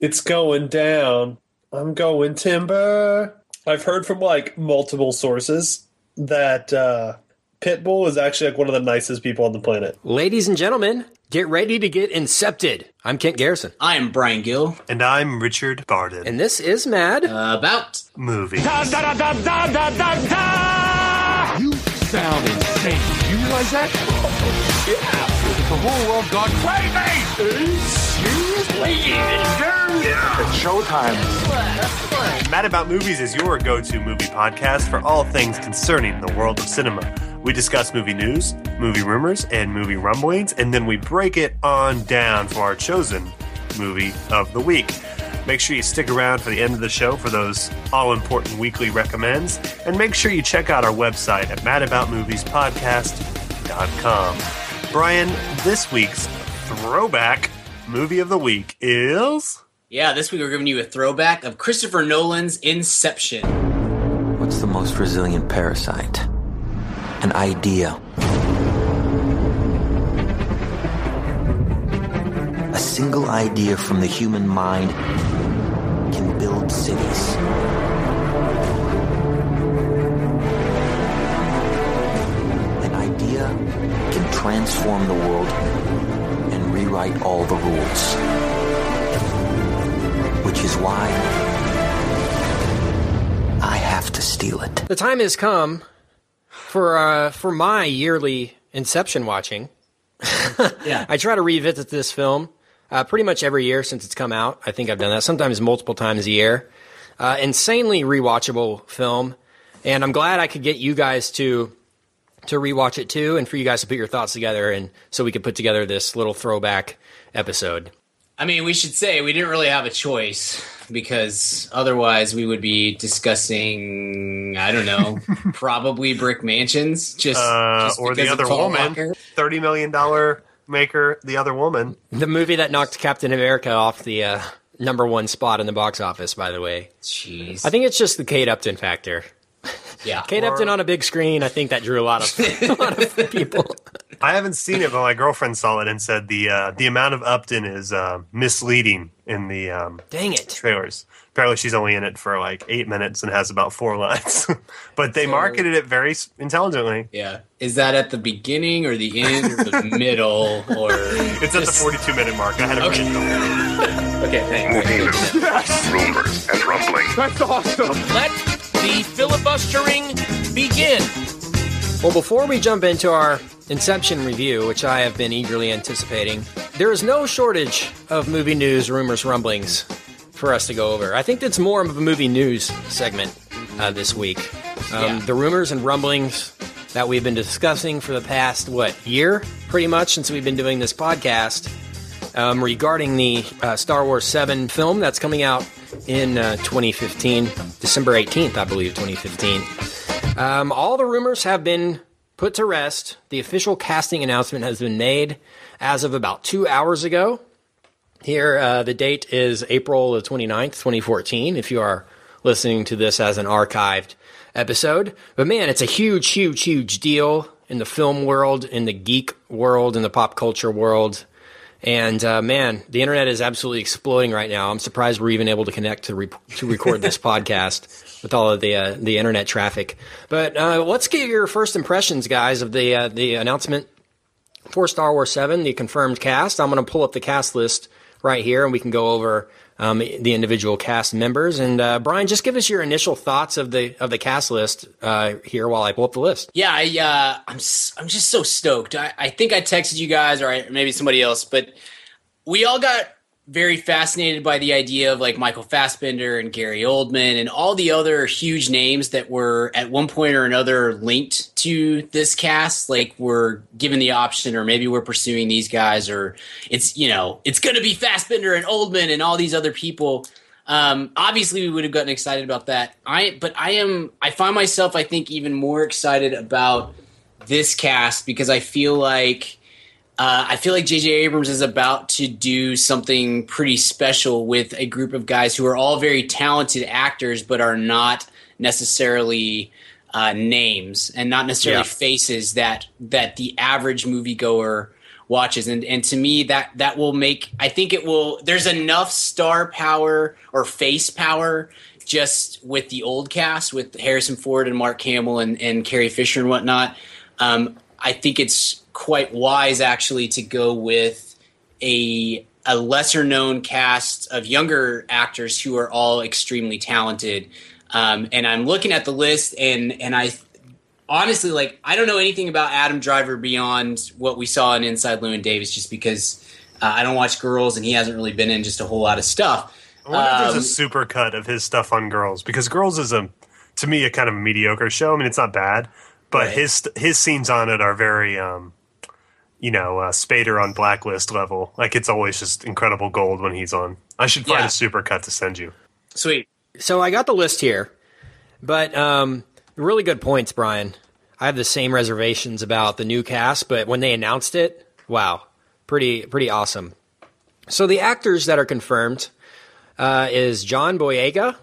It's going down. I'm going timber. I've heard from like multiple sources that uh, Pitbull is actually like one of the nicest people on the planet. Ladies and gentlemen, get ready to get incepted. I'm Kent Garrison. I am Brian Gill. And I'm Richard Barden. And this is Mad Uh, about movie. You sound insane. You realize that? Yeah. The whole world gone crazy. It's showtime. Mad About Movies is your go to movie podcast for all things concerning the world of cinema. We discuss movie news, movie rumors, and movie rumblings, and then we break it on down for our chosen movie of the week. Make sure you stick around for the end of the show for those all important weekly recommends, and make sure you check out our website at madaboutmoviespodcast.com. Brian, this week's throwback movie of the week is. yeah. This week we're giving you a throwback of Christopher Nolan's Inception. What's the most resilient parasite? An idea. A single idea from the human mind can build cities. An idea can transform the world and rewrite all the rules. Which is why I have to steal it. The time has come for uh, for my yearly Inception watching. Yeah. I try to revisit this film uh, pretty much every year since it's come out. I think I've done that sometimes multiple times a year. Uh, insanely rewatchable film, and I'm glad I could get you guys to to rewatch it too, and for you guys to put your thoughts together, and so we could put together this little throwback episode. I mean, we should say we didn't really have a choice because otherwise we would be discussing, I don't know, probably brick mansions. Just, Uh, just or the other Paul woman, Walker. $30 million maker, The Other Woman. The movie that knocked Captain America off the uh, number one spot in the box office, by the way. Jeez. I think it's just the Kate Upton factor. Yeah. Kate Upton on a big screen, I think that drew a lot of a lot of people. I haven't seen it, but my girlfriend saw it and said the uh, the amount of Upton is uh, misleading in the um, Dang it! trailers. Apparently, she's only in it for like eight minutes and has about four lines. but they So- marketed it very intelligently. Yeah. Is that at the beginning or the end or the middle or It's at the 42 minute mark. I had to Okay. read it. Okay, thanks. rumors and rumblings. That's awesome. Let the filibustering begin. Well, before we jump into our Inception review, which I have been eagerly anticipating, there is no shortage of movie news, rumors, rumblings for us to go over. I think that's more of a movie news segment uh, this week. Um, Yeah. The rumors and rumblings that we've been discussing for the past, what, year? Pretty much since we've been doing this podcast um, regarding the uh, Star Wars 7 film that's coming out in uh, 2015, December 18th, I believe, 2015. Um, all the rumors have been put to rest. The official casting announcement has been made as of about two hours ago. Here, uh, the date is April the 29th, 2014, if you are listening to this as an archived episode. But man, it's a huge, huge, huge deal in the film world, in the geek world, in the pop culture world. And uh, man, the internet is absolutely exploding right now. I'm surprised we're even able to connect to re- to record this podcast with all of the uh, the internet traffic. But uh, let's get your first impressions, guys, of the uh, the announcement for Star Wars Seven, the confirmed cast. I'm going to pull up the cast list right here, and we can go over um, the individual cast members. And uh, Brian, just give us your initial thoughts of the of the cast list uh, here while I pull up the list. Yeah, I, uh, I'm I'm just so stoked. I, I think I texted you guys, or I, maybe somebody else, but we all got very fascinated by the idea of like Michael Fassbender and Gary Oldman and all the other huge names that were at one point or another linked to this cast. Like we're given the option, or maybe we're pursuing these guys, or it's you know it's going to be Fassbender and Oldman and all these other people. Um, obviously, we would have gotten excited about that. I, but I am, I find myself, I think, even more excited about this cast because I feel like, uh, I feel like J.J. Abrams is about to do something pretty special with a group of guys who are all very talented actors, but are not necessarily uh, names and not necessarily Yeah. faces that that the average moviegoer watches, and and to me that that will make I think it will. There's enough star power or face power just with the old cast with Harrison Ford and Mark Hamill and and Carrie Fisher and whatnot. Um, I think it's quite wise actually to go with a a lesser known cast of younger actors who are all extremely talented. Um, and I'm looking at the list, and and I honestly like I don't know anything about Adam Driver beyond what we saw in Inside Llewyn Davis, just because uh, I don't watch Girls, and he hasn't really been in just a whole lot of stuff. I wonder if Um, there's a super cut of his stuff on Girls because Girls is a, to me, a kind of mediocre show. I mean, it's not bad, but Right. his his scenes on it are very, um, you know, uh, Spader on Blacklist level. Like it's always just incredible gold when he's on. I should find Yeah. a super cut to send you. Sweet. So I got the list here, but um, really good points, Brian. I have the same reservations about the new cast, but when they announced it, wow, pretty pretty awesome. So the actors that are confirmed uh, is John Boyega,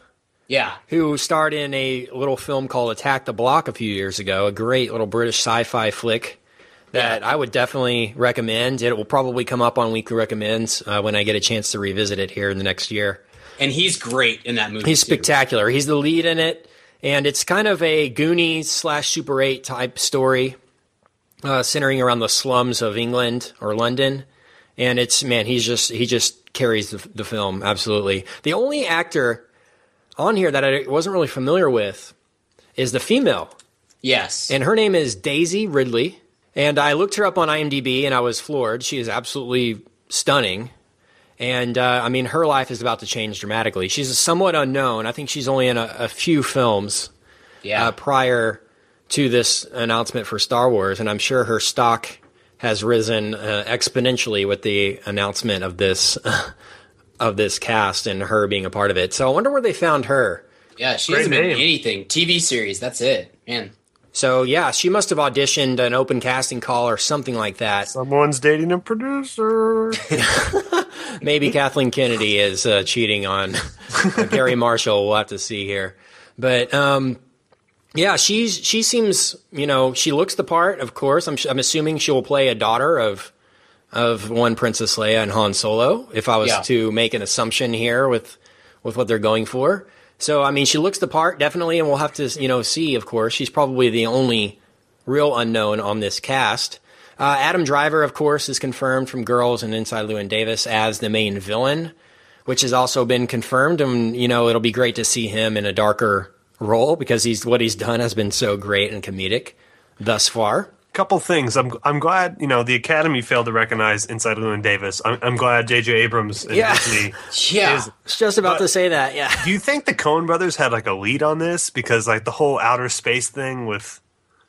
Yeah. who starred in a little film called Attack the Block a few years ago, a great little British sci-fi flick that I would definitely recommend. It will probably come up on weekly recommends uh, when I get a chance to revisit it here in the next year. And he's great in that movie. He's too. spectacular. He's the lead in it, and it's kind of a Goonies slash Super Eight type story, uh, centering around the slums of England or London. And it's man, he's just he just carries the, the film absolutely. The only actor on here that I wasn't really familiar with is the female, Yes. and her name is Daisy Ridley. And I looked her up on IMDb, and I was floored. She is absolutely stunning. And uh, I mean, her life is about to change dramatically. She's somewhat unknown. I think she's only in a, a few films yeah. uh, prior to this announcement for Star Wars, and I'm sure her stock has risen uh, exponentially with the announcement of this of this cast and her being a part of it. So I wonder where they found her. yeah. She Great hasn't been in anything. TV series. That's it. Man. So yeah, she must have auditioned an open casting call or something like that. Someone's dating a producer. Maybe Kathleen Kennedy is uh, cheating on uh, Gary Marshall. We'll have to see here. But um, yeah, she's she seems you know she looks the part. Of course, I'm I'm assuming she will play a daughter of of one Princess Leia and Han Solo. If I was Yeah. to make an assumption here with with what they're going for, so I mean she looks the part definitely, and we'll have to you know see. Of course, she's probably the only real unknown on this cast. Uh, Adam Driver, of course, is confirmed from Girls and Inside Llewyn Davis as the main villain, which has also been confirmed. And you know, it'll be great to see him in a darker role because he's what he's done has been so great and comedic thus far. Couple things. I'm I'm glad you know the Academy failed to recognize Inside Llewyn Davis. I'm, I'm glad J.J. Abrams and Yeah. Disney Yeah. is just about to say that. Yeah. Do you think the Coen brothers had like a lead on this? Because like the whole outer space thing with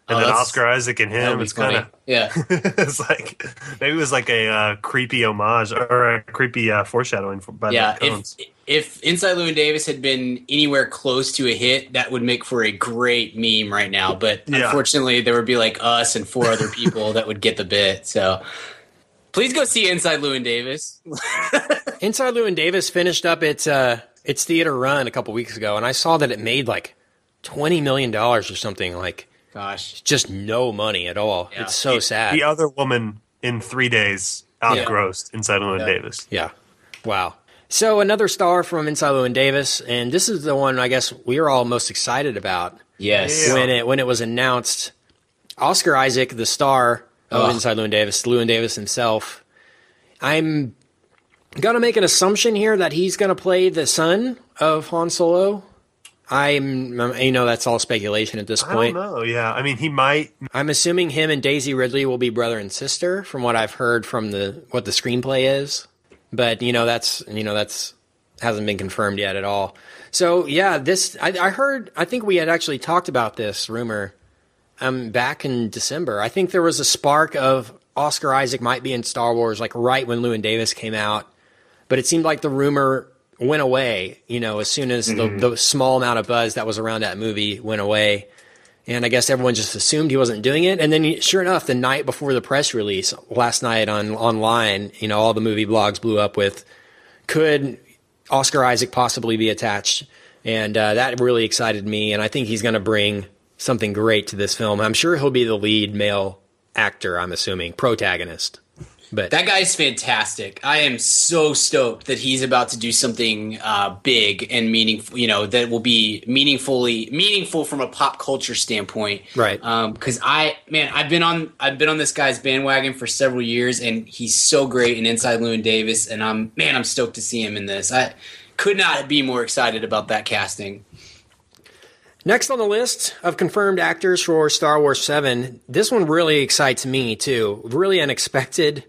and Oh, then Oscar Isaac and him. It's kind of Yeah. it's like maybe it was like a uh, creepy homage or a creepy uh, foreshadowing for, by Yeah, the if Coens. if Inside Llewyn Davis had been anywhere close to a hit, that would make for a great meme right now. But Yeah. unfortunately, there would be like us and four other people that would get the bit. So please go see Inside Llewyn Davis. Inside Llewyn Davis finished up its uh, its theater run a couple weeks ago, and I saw that it made like twenty million dollars or something. Like Gosh, just no money at all. Yeah. It's so sad. the other woman in three days outgrossed Inside Llewyn Davis. Yeah. Wow. So another star from Inside Llewyn Davis, and this is the one I guess we were all most excited about yes, Yeah. when it when it was announced. Oscar Isaac, the star of Ugh. Inside Llewyn Davis, Llewyn Davis himself. I'm gonna make an assumption here that he's gonna play the son of Han Solo. I'm, you know, that's all speculation at this point. I don't know. Yeah, I mean, he might. I'm assuming him and Daisy Ridley will be brother and sister, from what I've heard from the what the screenplay is. But you know, that's you know that's hasn't been confirmed yet at all. So yeah, this I, I heard. I think we had actually talked about this rumor um back in December. I think there was a spark of Oscar Isaac might be in Star Wars, like right when Llewyn Davis came out. But it seemed like the rumor went away. You know, as soon as the, the small amount of buzz that was around that movie went away. And I guess everyone just assumed he wasn't doing it. And then, sure enough, the night before the press release last night on online, you know, all the movie blogs blew up with could Oscar Isaac possibly be attached? And uh, that really excited me. And I think he's going to bring something great to this film. I'm sure he'll be the lead male actor. I'm assuming protagonist. But That guy's fantastic. I am so stoked that he's about to do something uh, big and meaningful. You know that will be meaningfully meaningful from a pop culture standpoint. Right. Because I man, I've been on I've been on this guy's bandwagon for several years, and he's so great in Inside Llewyn Davis. And I'm man, I'm stoked to see him in this. I could not be more excited about that casting. Next on the list of confirmed actors for Star Wars 7, this one really excites me too. Really unexpected.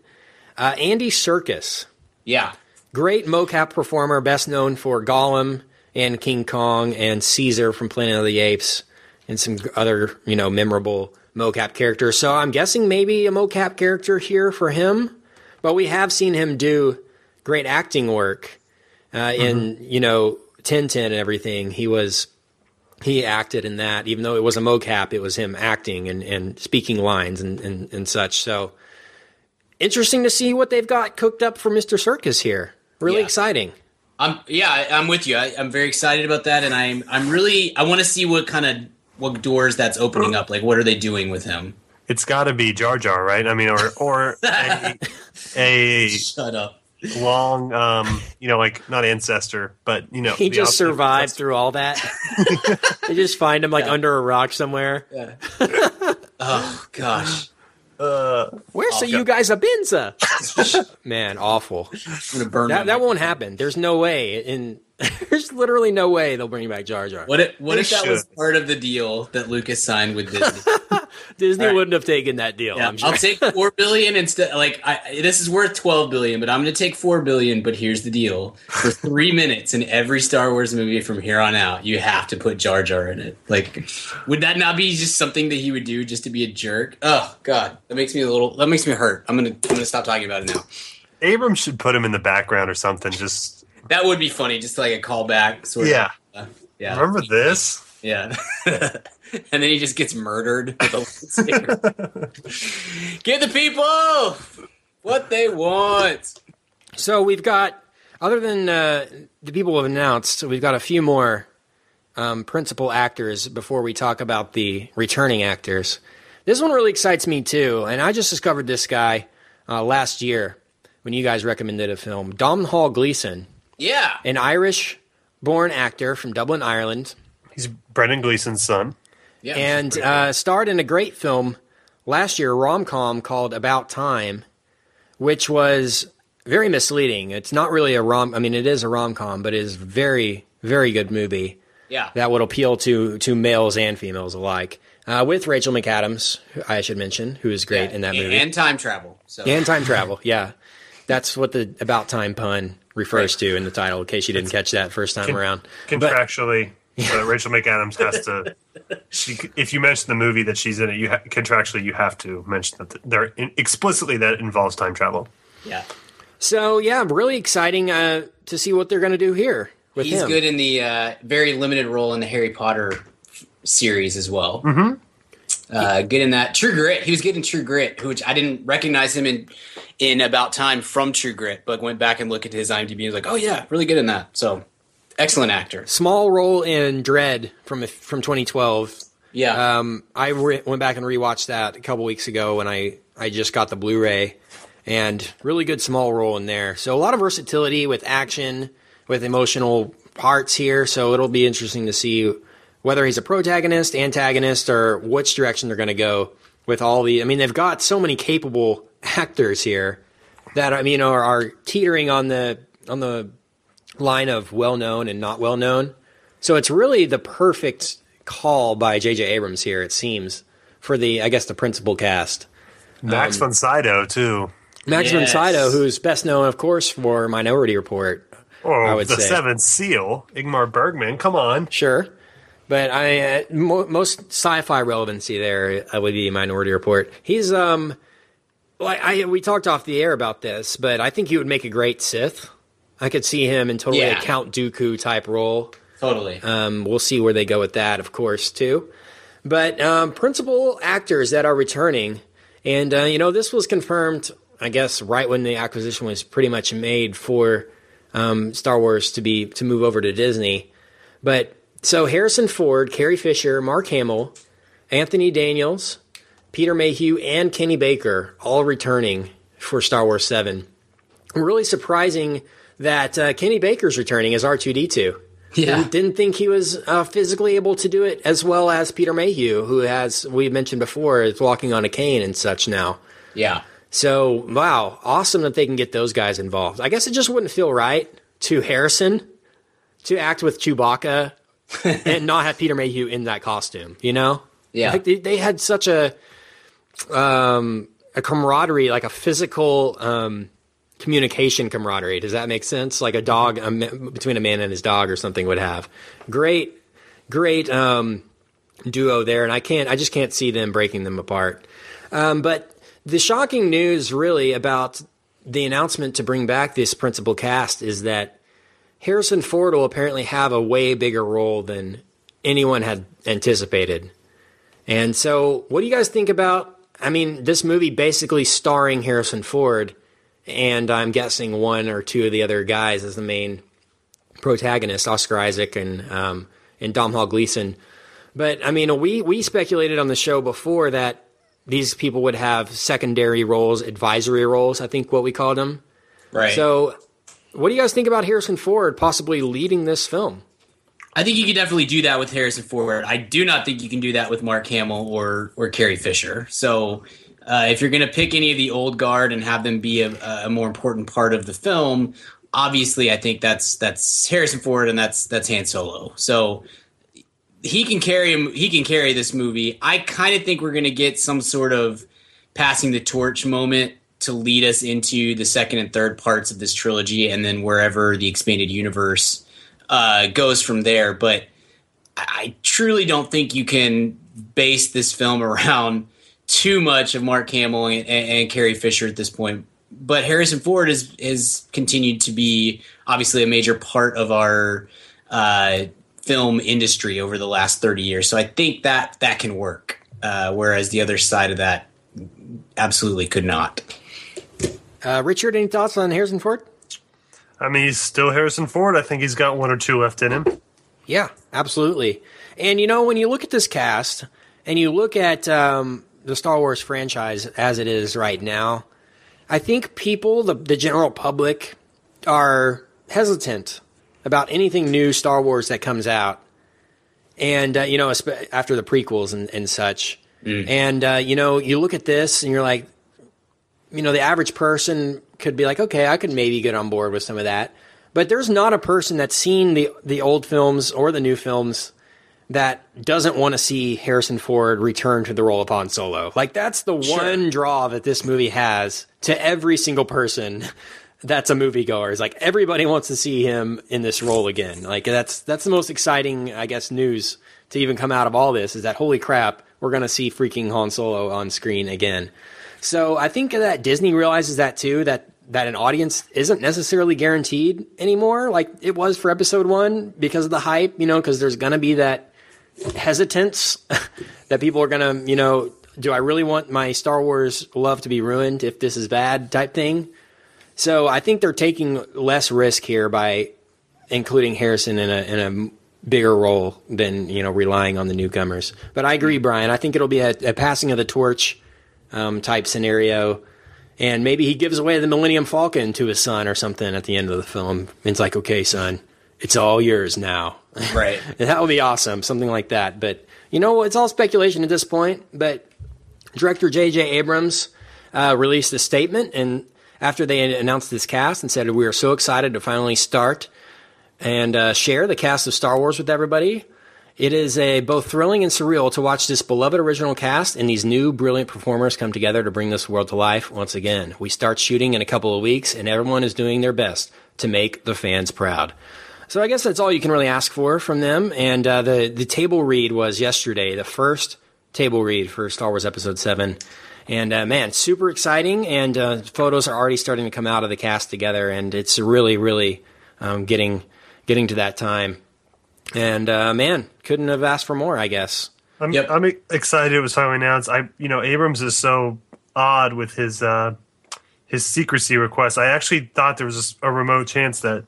Uh, Andy Serkis, Yeah. great mocap performer, best known for Gollum and King Kong and Caesar from Planet of the Apes and some other, you know, memorable mocap characters. So I'm guessing maybe a mocap character here for him, but we have seen him do great acting work uh, in, you know, Tintin and everything. He was he acted in that, even though it was a mocap, it was him acting and, and speaking lines and, and, and such. So interesting to see what they've got cooked up for Mr. Serkis here. Really Yeah. exciting. I'm yeah, I- I'm with you. I, I'm very excited about that, and I'm I'm really I want to see what kind of what doors that's opening up. Like, what are they doing with him? It's got to be Jar Jar, right? I mean, or or a, a Shut up. long, um, you know, like not ancestor, but you know, He the just opposite- survived through all that. they just find him like under a rock somewhere. Oh gosh, Uh, Where's so you guys a binza? Man, awful. I'm gonna burn That that won't happen. There's no way. In there's literally no way they'll bring back Jar Jar. What if what They if that was part of the deal that Lucas signed with Disney? Disney All right. wouldn't have taken that deal. Yeah, I'm sure. I'll take four billion instead. Like I, this is worth twelve billion, but I'm going to take four billion. But here's the deal: for three minutes in every Star Wars movie from here on out, you have to put Jar Jar in it. Like, would that not be just something that he would do just to be a jerk? Oh God, that makes me a little. That makes me hurt. I'm gonna. I'm gonna stop talking about it now. Abrams should put him in the background or something. Just That would be funny, just like a callback. Sort yeah. of. Uh, yeah. Remember this? Yeah. and then he just gets murdered with a lightsaber. Give the people what they want. So we've got, other than uh, the people who have announced, we've got a few more um, principal actors before we talk about the returning actors. This one really excites me too, and I just discovered this guy uh, last year when you guys recommended a film. Domhnall Gleeson, Yeah. an Irish-born actor from Dublin, Ireland, He's Brendan Gleeson's son. Yeah. and uh, starred in a great film last year, a rom-com called About Time, which was very misleading. It's not really a rom. I mean, it is a rom-com, but it is very, very good movie yeah. that would appeal to to males and females alike. Uh, with Rachel McAdams, who I should mention, who is great Yeah. in that movie, And time travel. So and time travel. Yeah, that's what the About Time pun refers to in the title. In case you didn't catch that first time around. But- Contractually, uh, Rachel McAdams has to. She, if you mention the movie that she's in it, you ha- contractually you have to mention that there explicitly that involves time travel. yeah. So yeah, really exciting uh, to see what they're going to do here with He's him. good in the uh, very limited role in the Harry Potter f- series as well. Mm-hmm. Uh, good in that True Grit. He was in True Grit, which I didn't recognize him in in About Time from True Grit, but went back and looked at his IMDb and was like, oh yeah, really good in that. So excellent actor. Small role in Dredd from from 2012. Yeah. Um, I re- went back and rewatched that a couple weeks ago when I I just got the Blu-ray, and really good small role in there. So a lot of versatility with action, with emotional parts here. So it'll be interesting to see whether he's a protagonist, antagonist, or which direction they're going to go with all the. I mean, they've got so many capable actors here that I mean are, are teetering on the on the line of well known and not well known. So it's really the perfect call by J.J. Abrams here. It seems for the I guess the principal cast. Max um, von Sydow too. Max von Sydow, who's best known, of course, for Minority Report. Oh, I would the say. Seventh Seal, Ingmar Bergman. Come on. Sure. But I uh, mo- most sci-fi relevancy there uh, would be Minority Report. He's um, like I we talked off the air about this, but I think he would make a great Sith. I could see him in totally Yeah. a Count Dooku type role. totally. Um, we'll see where they go with that, of course, too. But um, principal actors that are returning, and uh, you know, this was confirmed, I guess, right when the acquisition was pretty much made for um, Star Wars to be to move over to Disney. But so Harrison Ford, Carrie Fisher, Mark Hamill, Anthony Daniels, Peter Mayhew, and Kenny Baker all returning for Star Wars Seven. Really surprising that uh, Kenny Baker's returning as R two D two. Yeah. Didn't, didn't think he was uh, physically able to do it as well as Peter Mayhew, who has we mentioned before is walking on a cane and such now. Yeah. So wow, awesome that they can get those guys involved. I guess it just wouldn't feel right to Harrison to act with Chewbacca and not have Peter Mayhew in that costume. You know? Yeah. Like they, they had such a um, a camaraderie, like a physical um, communication camaraderie. Does that make sense? Like a dog a, between a man and his dog or something would have. Great, great um, duo there, and I can't, I just can't see them breaking them apart. Um, but the shocking news, really, about the announcement to bring back this principal cast is that Harrison Ford will apparently have a way bigger role than anyone had anticipated. And so, what do you guys think about? I mean, this movie basically starring Harrison Ford, and I'm guessing one or two of the other guys as the main protagonist, Oscar Isaac and um, and Domhnall Gleeson. But I mean, we we speculated on the show before that these people would have secondary roles, advisory roles. I think what we called them. Right. So, what do you guys think about Harrison Ford possibly leading this film? I think you can definitely do that with Harrison Ford. I do not think you can do that with Mark Hamill or or Carrie Fisher. So uh, if you're going to pick any of the old guard and have them be a, a more important part of the film, obviously I think that's that's Harrison Ford and that's that's Han Solo. So he can carry him. He can carry this movie. I kind of think we're going to get some sort of passing the torch moment to lead us into the second and third parts of this trilogy, and then wherever the expanded universe uh, goes from there. But I, truly don't think you can base this film around too much of Mark Hamill and, and, and Carrie Fisher at this point. But Harrison Ford has has continued to be obviously a major part of our uh, film industry over the last thirty years. So I think that that can work. Uh, whereas the other side of that absolutely could not. Uh, Richard, any thoughts on Harrison Ford? I mean, he's still Harrison Ford. I think he's got one or two left in him. Yeah, absolutely. And you know, when you look at this cast and you look at um, the Star Wars franchise as it is right now, I think people, the, the general public, are hesitant about anything new Star Wars that comes out. And, uh, you know, after the prequels and, and such. And, uh, you know, you look at this and you're like, you know, the average person could be like, okay, I could maybe get on board with some of that. But there's not a person that's seen the the old films or the new films that doesn't want to see Harrison Ford return to the role of Han Solo. Like that's the one draw that this movie has to every single person that's a moviegoer. Is like everybody wants to see him in this role again. Like that's that's the most exciting, I guess, news to even come out of all this is that holy crap, we're gonna see freaking Han Solo on screen again. So I think that Disney realizes that too, that that an audience isn't necessarily guaranteed anymore, like it was for episode one, because of the hype, you know, because there's gonna be that hesitance that people are gonna, you know, do I really want my Star Wars love to be ruined if this is bad type thing? So I think they're taking less risk here by including Harrison in a in a bigger role than you know relying on the newcomers. But I agree, Brian. I think it'll be a, a passing of the torch um, type scenario, and maybe he gives away the Millennium Falcon to his son or something at the end of the film. And it's like, okay, son, it's all yours now. Right. that would be awesome, something like that. But you know, it's all speculation at this point. But director J.J. Abrams uh, released a statement, and after they announced this cast and said, "We are so excited to finally start and uh, share the cast of Star Wars with everybody." It is a both thrilling and surreal to watch this beloved original cast and these new brilliant performers come together to bring this world to life once again. We start shooting in a couple of weeks, and everyone is doing their best to make the fans proud. So I guess that's all you can really ask for from them. And uh, the the table read was yesterday, the first table read for Star Wars Episode Seven, and uh, man, super exciting. And uh, photos are already starting to come out of the cast together, and it's really, really um, getting getting to that time. And uh, man, couldn't have asked for more, I guess. I'm Yep. I'm excited it was finally announced. I you know Abrams is so odd with his uh, his secrecy request. I actually thought there was a remote chance that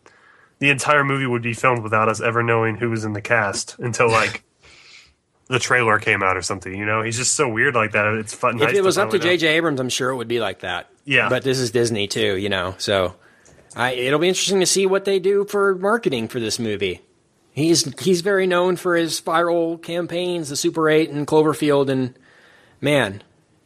the entire movie would be filmed without us ever knowing who was in the cast until like the trailer came out or something. You know, he's just so weird like that. It's fun. If nice it was up to finally know. J.J. Abrams, I'm sure it would be like that. Yeah. But this is Disney too, you know. So I, it'll be interesting to see what they do for marketing for this movie. He's he's very known for his viral campaigns, the Super Eight and Cloverfield, and man,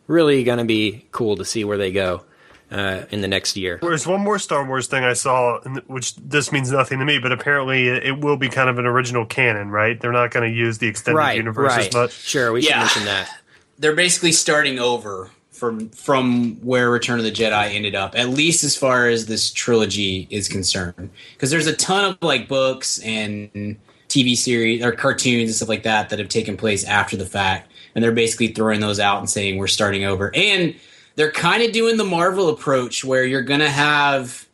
really gonna be cool to see where they go uh, in the next year. There's one more Star Wars thing I saw, which this means nothing to me, but apparently it it will be kind of an original canon, right? They're not going to use the extended Right, universe right. as much. Sure, we should mention that. they're basically starting over from from where Return of the Jedi ended up, at least as far as this trilogy is concerned. Because there's a ton of like books and TV series or cartoons and stuff like that that have taken place after the fact, and they're basically throwing those out and saying we're starting over. And they're kind of doing the Marvel approach where you're gonna have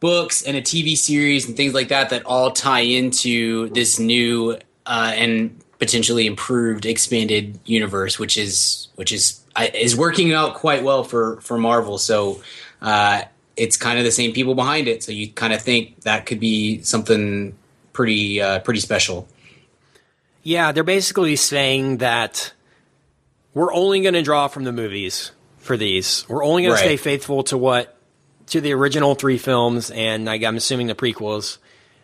books and a TV series and things like that that all tie into this new uh, and potentially improved expanded universe, which is which is is working out quite well for for Marvel. So uh, it's kind of the same people behind it. So you kind of think that could be something pretty uh, pretty special. Yeah, they're basically saying that we're only going to draw from the movies for these. We're only going Right. to stay faithful to what to the original three films, and like, I'm assuming the prequels,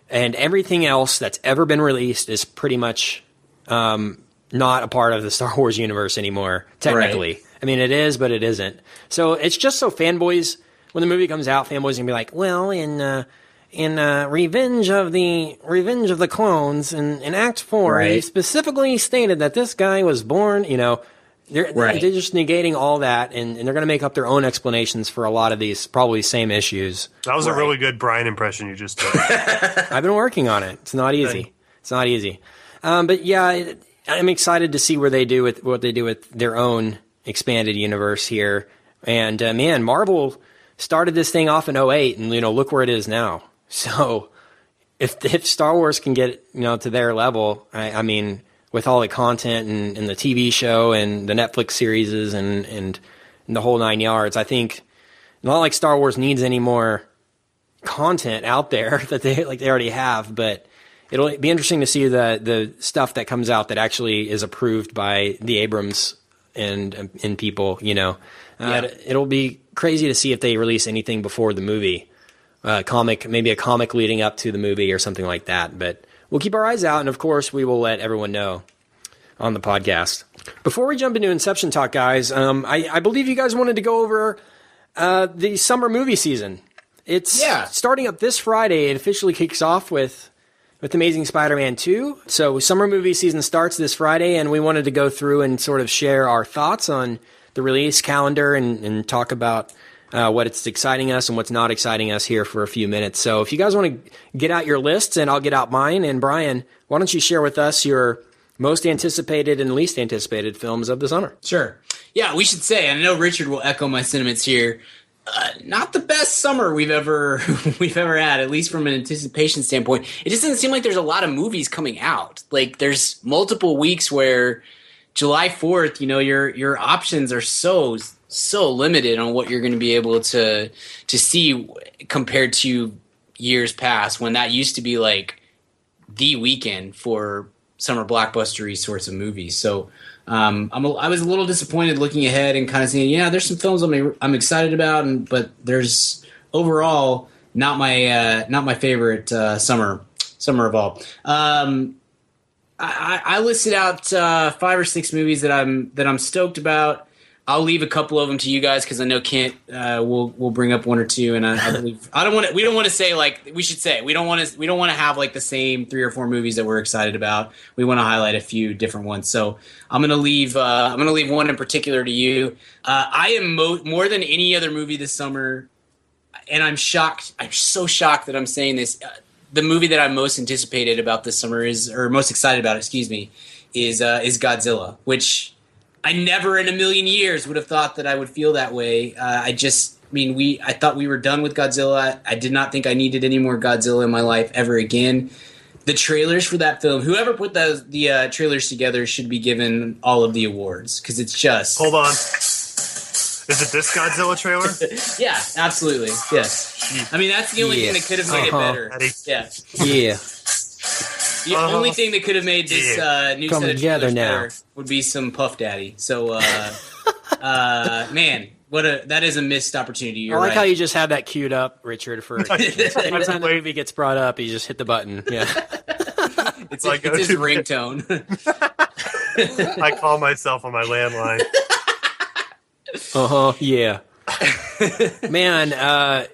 and everything else that's ever been released is pretty much um, not a part of the Star Wars universe anymore. Technically, I mean it is, but it isn't. So it's just so fanboys when the movie comes out, fanboys are gonna be like, well, in. Uh, in uh, Revenge of the Revenge of the Clones, in, in Act Four, he specifically stated that this guy was born. You know, they're, Right. they're just negating all that, and, and they're going to make up their own explanations for a lot of these probably same issues. That was a really good Brian impression you just did. I've been working on it. It's not easy. It's not easy. Um, but yeah, it- I'm excited to see where they do with what they do with their own expanded universe here. And uh, man, Marvel started this thing off in 08 and you know, look where it is now. So if if Star Wars can get, you know, to their level, I, I mean, with all the content and, and the TV show and the Netflix series and, and and the whole nine yards, I think not like Star Wars needs any more content out there that they like they already have, but it'll be interesting to see the the stuff that comes out that actually is approved by the Abrams and and people. You know, uh, Yeah. it'll be crazy to see if they release anything before the movie, uh, comic maybe a comic leading up to the movie or something like that. But we'll keep our eyes out, and of course, we will let everyone know on the podcast. Before we jump into Inception talk, guys, um, I, I believe you guys wanted to go over uh, the summer movie season. It's Yeah. starting up this Friday. It officially kicks off with with Amazing Spider-Man 2. So summer movie season starts this Friday, and we wanted to go through and sort of share our thoughts on the release calendar and, and talk about uh, what it's exciting us and what's not exciting us here for a few minutes. So if you guys want to get out your lists, and I'll get out mine. And Brian, why don't you share with us your most anticipated and least anticipated films of the summer? Sure. Yeah, we should say. I know Richard will echo my sentiments here. Uh, not the best summer we've ever we've ever had, at least from an anticipation standpoint. It just doesn't seem like there's a lot of movies coming out. Like there's multiple weeks where July Fourth, you know, your your options are so so limited on what you're going to be able to to see compared to years past when that used to be like the weekend for summer blockbustery sorts of movies. So um, I'm a, I was a little disappointed looking ahead and kind of saying, yeah, there's some films I'm I'm excited about, and but there's overall not my uh, not my favorite uh, summer summer of all. Um, I, I I listed out uh, five or six movies that I'm that I'm stoked about. I'll leave a couple of them to you guys because I know Kent uh, will will bring up one or two, and I, I believe I don't want to. We don't want to say like we should say we don't want to. We don't want to have like the same three or four movies that we're excited about. We want to highlight a few different ones. So I'm gonna leave. Uh, I'm gonna leave one in particular to you. Uh, I am mo- more than any other movie this summer, and I'm shocked. I'm so shocked that I'm saying this. Uh, the movie that I'm most anticipated about this summer is, or most excited about, excuse me, is uh, is Godzilla, which I never in a million years would have thought that I would feel that way. Uh, I just, I mean, we, I thought we were done with Godzilla. I did not think I needed any more Godzilla in my life ever again. The trailers for that film, whoever put those the uh, trailers together, should be given all of the awards because it's just. Hold on. Is it this Godzilla trailer? Yeah, absolutely. Yes. I mean, that's the only Yeah. thing that could have made Uh-huh. it better. Eddie. Yeah. Yeah. The only thing that could have made this Yeah. uh, new Come set of together trailers now. better would be some Puff Daddy. So, uh, uh, man, what a that is a missed opportunity. I You're like right. how you just have that queued up, Richard. For anytime the movie gets brought up, you just hit the button. Yeah. it's, like it's his go-to ringtone. I call myself on my landline. Uh huh. Yeah. Man, uh,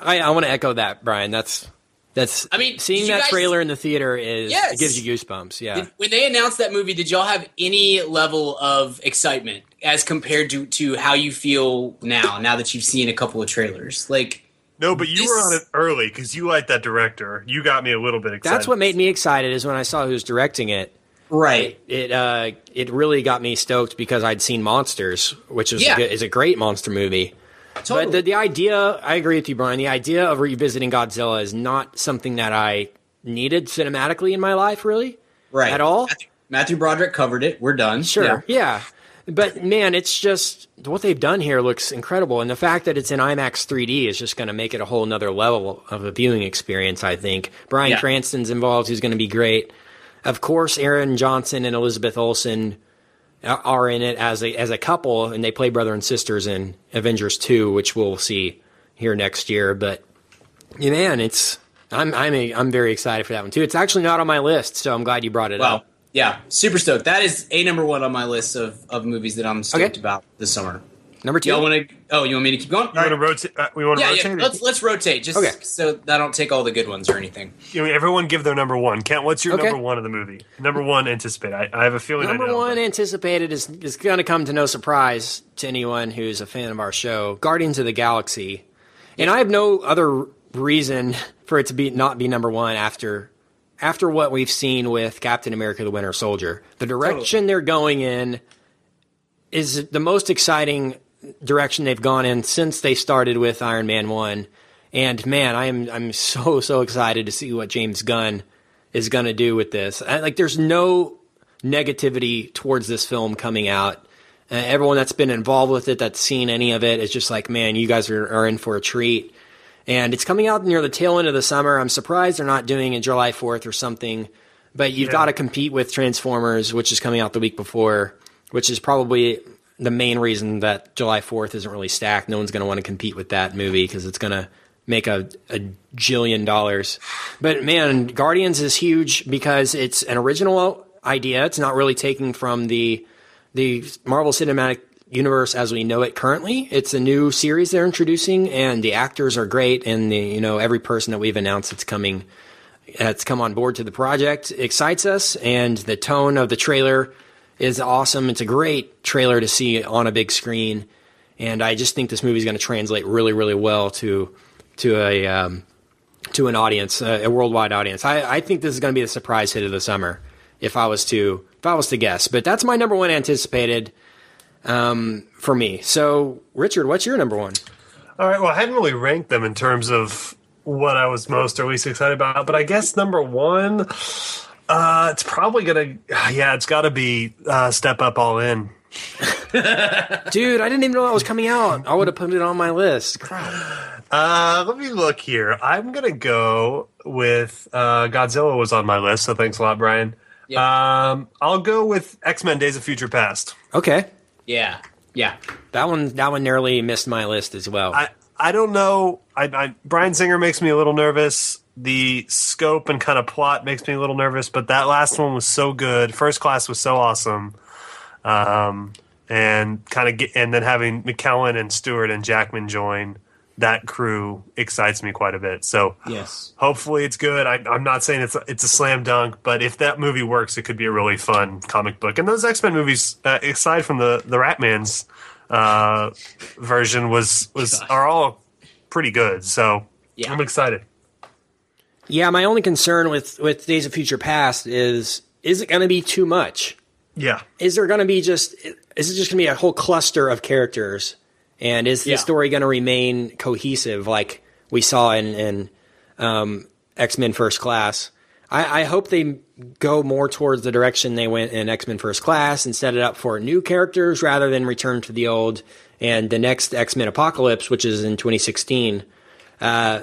I I want to echo that, Brian. That's that's. I mean, seeing that guys- trailer in the theater is Yes. it gives you goosebumps. Yeah. Did- when they announced that movie, did y'all have any level of excitement as compared to to how you feel now? Now that you've seen a couple of trailers, like No, but you This- were on it early because you like that director. You got me a little bit excited. That's what made me excited is when I saw who's directing it. right, It uh, it really got me stoked because I'd seen Monsters, which is Yeah. a, good- is a great monster movie. Totally. But the, the idea, I agree with you, Brian. The idea of revisiting Godzilla is not something that I needed cinematically in my life, really. right at all? Matthew, Matthew Broderick covered it. We're done. Sure, Yeah. yeah. But man, it's just what they've done here looks incredible, and the fact that it's in IMAX 3D is just going to make it a whole nother level of a viewing experience. I think Brian Yeah. Cranston's involved; who's going to be great. Of course, Aaron Johnson and Elizabeth Olsen are- in it as a as a couple, and they play brother and sisters in Avengers 2, which we'll see here next year. But yeah, man, it's I'm I'm a, I'm very excited for that one too. It's actually not on my list, so I'm glad you brought it Wow. up. Yeah, super stoked. That is a number one on my list of, of movies that I'm stoked Okay. about this summer. Number two. Y'all want to? Oh, you want me to keep going? You want to rotate? Uh, we want to yeah, rotate. yeah. Let's let's rotate just Okay. so that I don't take all the good ones or anything. You know, everyone give their number one. Kent, what's your Okay. number one of the movie? Number one, anticipate. I, I have a feeling. I Number know, one but- anticipated is is going to come to no surprise to anyone who's a fan of our show, Guardians of the Galaxy. And I have no other reason for it to be not be number one after after what we've seen with Captain America: The Winter Soldier. The direction they're going in is the most exciting direction they've gone in since they started with Iron Man one. And man, I am I'm so so excited to see what James Gunn is going to do with this. I, like, there's no negativity towards this film coming out. Uh, everyone that's been involved with it, that's seen any of it, is just like, man, you guys are, are in for a treat. And it's coming out near the tail end of the summer. I'm surprised they're not doing it July 4th or something. But you've Yeah. got to compete with Transformers, which is coming out the week before, which is probably the main reason that July 4th isn't really stacked. No one's going to want to compete with that movie because it's going to make a, a jillion dollars. But man, Guardians is huge because it's an original idea. It's not really taking from the the Marvel Cinematic Universe as we know it currently. It's a new series they're introducing, and the actors are great, and the you know every person that we've announced that's coming that's come on board to the project excites us, and the tone of the trailer is awesome. It's a great trailer to see on a big screen, and I just think this movie is going to translate really, really well to to a um, to an audience, a, a worldwide audience. I, I think this is going to be the surprise hit of the summer, if I was to if I was to guess. But that's my number one anticipated um, for me. So, Richard, what's your number one? All right. Well, I hadn't really ranked them in terms of what I was most or least excited about, but I guess number one, uh, it's probably gonna. Yeah, it's got to be uh, Step Up All In. Dude, I didn't even know that was coming out. I would have put it on my list. Crap. Uh, let me look here. I'm gonna go with uh, Godzilla was on my list, so thanks a lot, Brian. Um, I'll go with X Men: Days of Future Past. Okay, Yeah, yeah. that one that one narrowly missed my list as well. I I don't know. I, I Bryan Singer makes me a little nervous. The scope and kind of plot makes me a little nervous, but that last one was so good. First Class was so awesome. Um, and kind of get and then having McKellen and Stewart and Jackman join that crew excites me quite a bit. So Yes. hopefully it's good. I, I'm not saying it's a, it's a slam dunk, but if that movie works, it could be a really fun comic book. And those X Men movies, uh, aside from the the Ratner's uh, version, was was are all pretty good. So Yeah. I'm excited. Yeah, my only concern with with Days of Future Past is is it going to be too much? Yeah, Is there going to be just is it just going to be a whole cluster of characters? And is Yeah. the story going to remain cohesive like we saw in in um, X Men First Class? I, I hope they go more towards the direction they went in X Men First Class and set it up for new characters rather than return to the old. And the next X Men Apocalypse, which is in 2016, uh,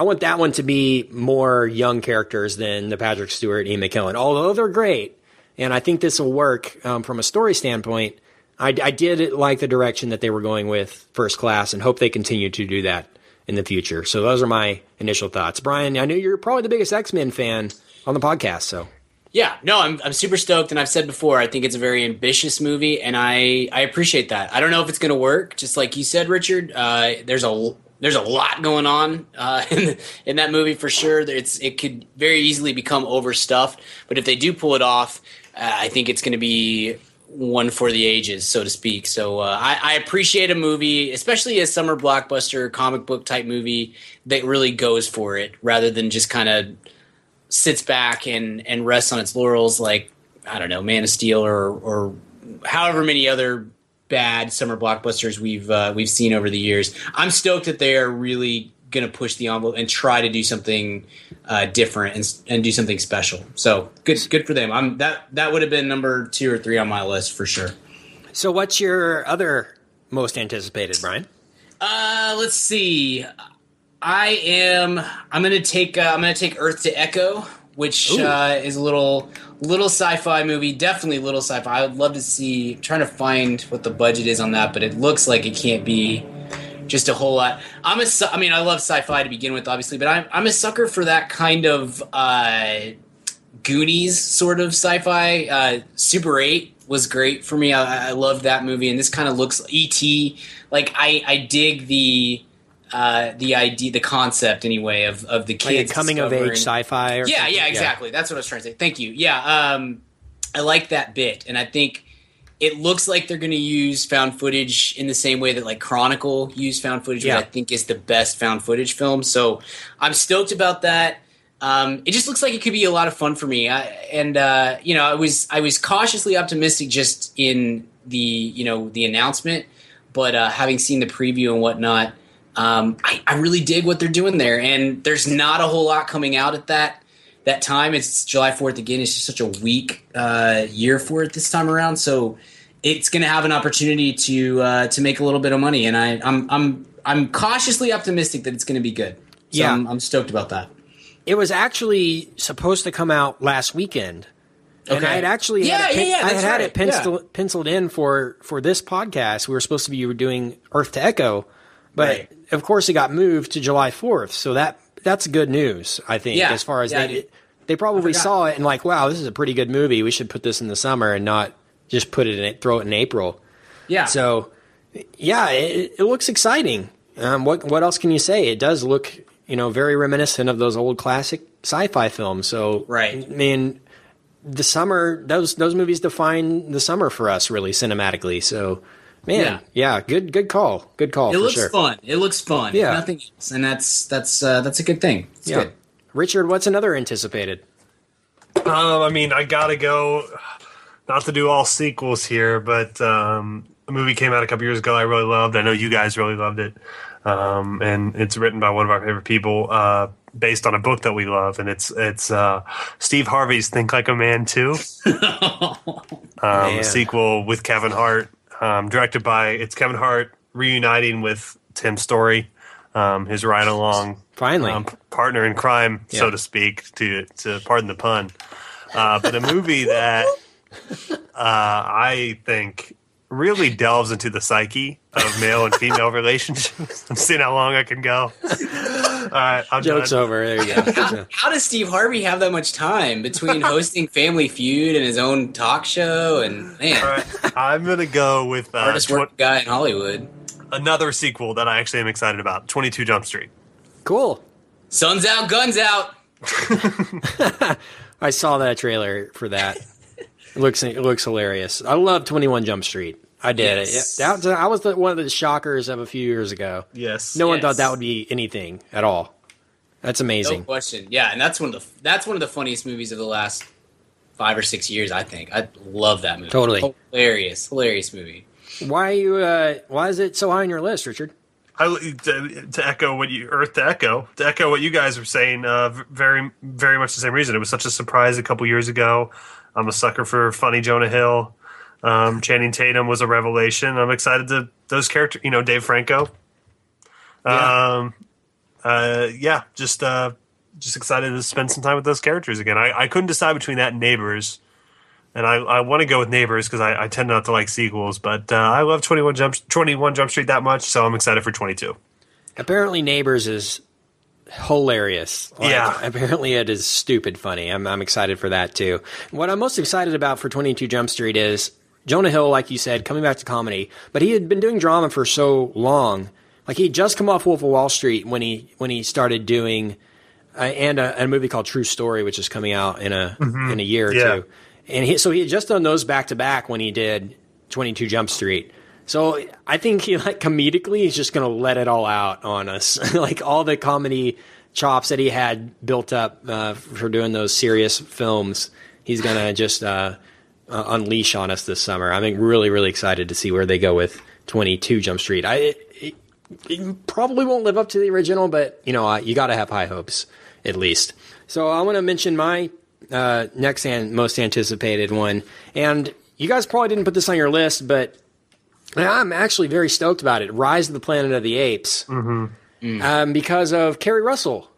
I want that one to be more young characters than the Patrick Stewart, Ian McKellen. Although they're great, and I think this will work um, from a story standpoint. I, I did like the direction that they were going with First Class, and hope they continue to do that in the future. So those are my initial thoughts. Brian, I know you're probably the biggest X Men fan on the podcast, so Yeah, no, I'm I'm super stoked, and I've said before, I think it's a very ambitious movie, and I I appreciate that. I don't know if it's going to work, just like you said, Richard. Uh, there's a there's a lot going on uh, in in that movie for sure. It's it could very easily become overstuffed, but if they do pull it off, uh, I think it's going to be one for the ages, so to speak. So uh, I, I appreciate a movie, especially a summer blockbuster comic book type movie that really goes for it, rather than just kind of sits back and and rests on its laurels like I don't know, Man of Steel or or however many other bad summer blockbusters we've uh, we've seen over the years. I'm stoked that they are really going to push the envelope and try to do something uh, different and and do something special. So good good for them. I'm that that would have been number two or three on my list for sure. So, what's your other most anticipated, Brian? Uh, let's see. I am. I'm gonna take. Uh, I'm gonna take Earth to Echo, which uh, is a little little sci-fi movie. Definitely a little sci-fi. I would love to see. I'm trying to find what the budget is on that, but it looks like it can't be just a whole lot. I'm a. I mean, I love sci-fi to begin with, obviously, but I'm I'm a sucker for that kind of uh, Goonies sort of sci-fi. Uh, Super Eight was great for me. I, I loved that movie, and this kind of looks ET. Like I, I dig the uh, the idea, the concept anyway of of the Like kids a coming of age sci-fi? Or yeah, something? yeah, exactly. That's what I was trying to say. Thank you. Yeah, um, I like that bit, and I think it looks like they're going to use found footage in the same way that like Chronicle used found footage, Yeah. which I think is the best found footage film. So I'm stoked about that. Um, it just looks like it could be a lot of fun for me, I, and uh, you know, I was I was cautiously optimistic just in the you know the announcement, but uh, having seen the preview and whatnot, um, I, I really dig what they're doing there, and there's not a whole lot coming out at that that time. It's July Fourth again. It's just such a weak uh, year for it this time around, so it's going to have an opportunity to uh, to make a little bit of money, and I, I'm I'm I'm cautiously optimistic that it's going to be good. So Yeah. I'm, I'm stoked about that. It was actually supposed to come out last weekend. And I had actually Yeah, had it, yeah, yeah, I had right. it penciled, penciled in for, for this podcast. We were supposed to be doing Earth to Echo, but Right. of course it got moved to July 4th. So that that's good news, I think, Yeah, as far as yeah, they, they probably saw it and like, wow, this is a pretty good movie. We should put this in the summer and not just put it in it, throw it in April. Yeah. So, yeah, it, it looks exciting. Um, what what else can you say? It does look, you know, very reminiscent of those old classic sci-fi films. So, Right. I mean, the summer those those movies define the summer for us, really cinematically. So, man, yeah, good good call, good call it for looks sure. fun. It looks fun. Yeah. nothing else, and that's that's uh, that's a good thing. It's Yeah, good. Richard, what's another anticipated? Um, I mean, I gotta go. Not to do all sequels here, but um, a movie came out a couple years ago. I really loved. I know you guys really loved it, um, and it's written by one of our favorite people, uh, based on a book that we love, and it's it's uh, Steve Harvey's Think Like a Man Too. um, Man. a sequel with Kevin Hart, um, directed by it's Kevin Hart reuniting with Tim Story, um, his ride along Finally. um, partner in crime, so to speak, to to pardon the pun. Uh, but a movie that uh, I think really delves into the psyche of male and female relationships. I'm seeing how long I can go. All right, I'm Joke's done. over. There you go. Yeah. How does Steve Harvey have that much time between hosting Family Feud and his own talk show? And man, All right, I'm gonna go with uh, hardest tw- working guy in Hollywood. another sequel that I actually am excited about: 22 Jump Street. Cool. Sun's out, guns out. I saw that trailer for that. It looks it looks hilarious. I love Twenty One Jump Street. I did Yes. it. That was, I was the, one of the shockers of a few years ago. Yes. No one Yes. thought that would be anything at all. That's No amazing. question. Yeah, and that's one of the that's one of the funniest movies of the last five or six years. I think I love that movie. Totally. hilarious, hilarious movie. Why are you? Uh, why is it so high on your list, Richard? I, to, to echo what you Earth to echo to echo what you guys were saying. Uh, very very much the same reason. It was such a surprise a couple years ago. I'm a sucker for funny Jonah Hill. Um, Channing Tatum was a revelation. I'm excited to those characters. You know, Dave Franco. Yeah. Um, uh, yeah, just uh, just excited to spend some time with those characters again. I, I couldn't decide between that and Neighbors, and I, I want to go with Neighbors because I, I tend not to like sequels, but uh, I love Twenty One Jump Twenty One Jump Street that much, so I'm excited for Twenty Two. Apparently, Neighbors is hilarious. Like, Yeah. Apparently, it is stupid funny. I'm, I'm excited for that too. What I'm most excited about for 22 Jump Street is Jonah Hill, like you said, coming back to comedy. But he had been doing drama for so long. Like he just come off Wolf of Wall Street when he when he started doing, uh, and a, a movie called True Story, which is coming out in a in a year or Yeah. two. And he, so he had just done those back to back when he did 22 Jump Street. So I think he like comedically he's just going to let it all out on us, like all the comedy chops that he had built up uh, for doing those serious films. He's going to just uh, uh, unleash on us this summer. I'm really really excited to see where they go with 22 Jump Street. I it, it probably won't live up to the original, but you know uh, you got to have high hopes at least. So I want to mention my uh, next and most anticipated one, and you guys probably didn't put this on your list, but I'm actually very stoked about it. Rise of the Planet of the Apes, mm-hmm. um, because of Keri Russell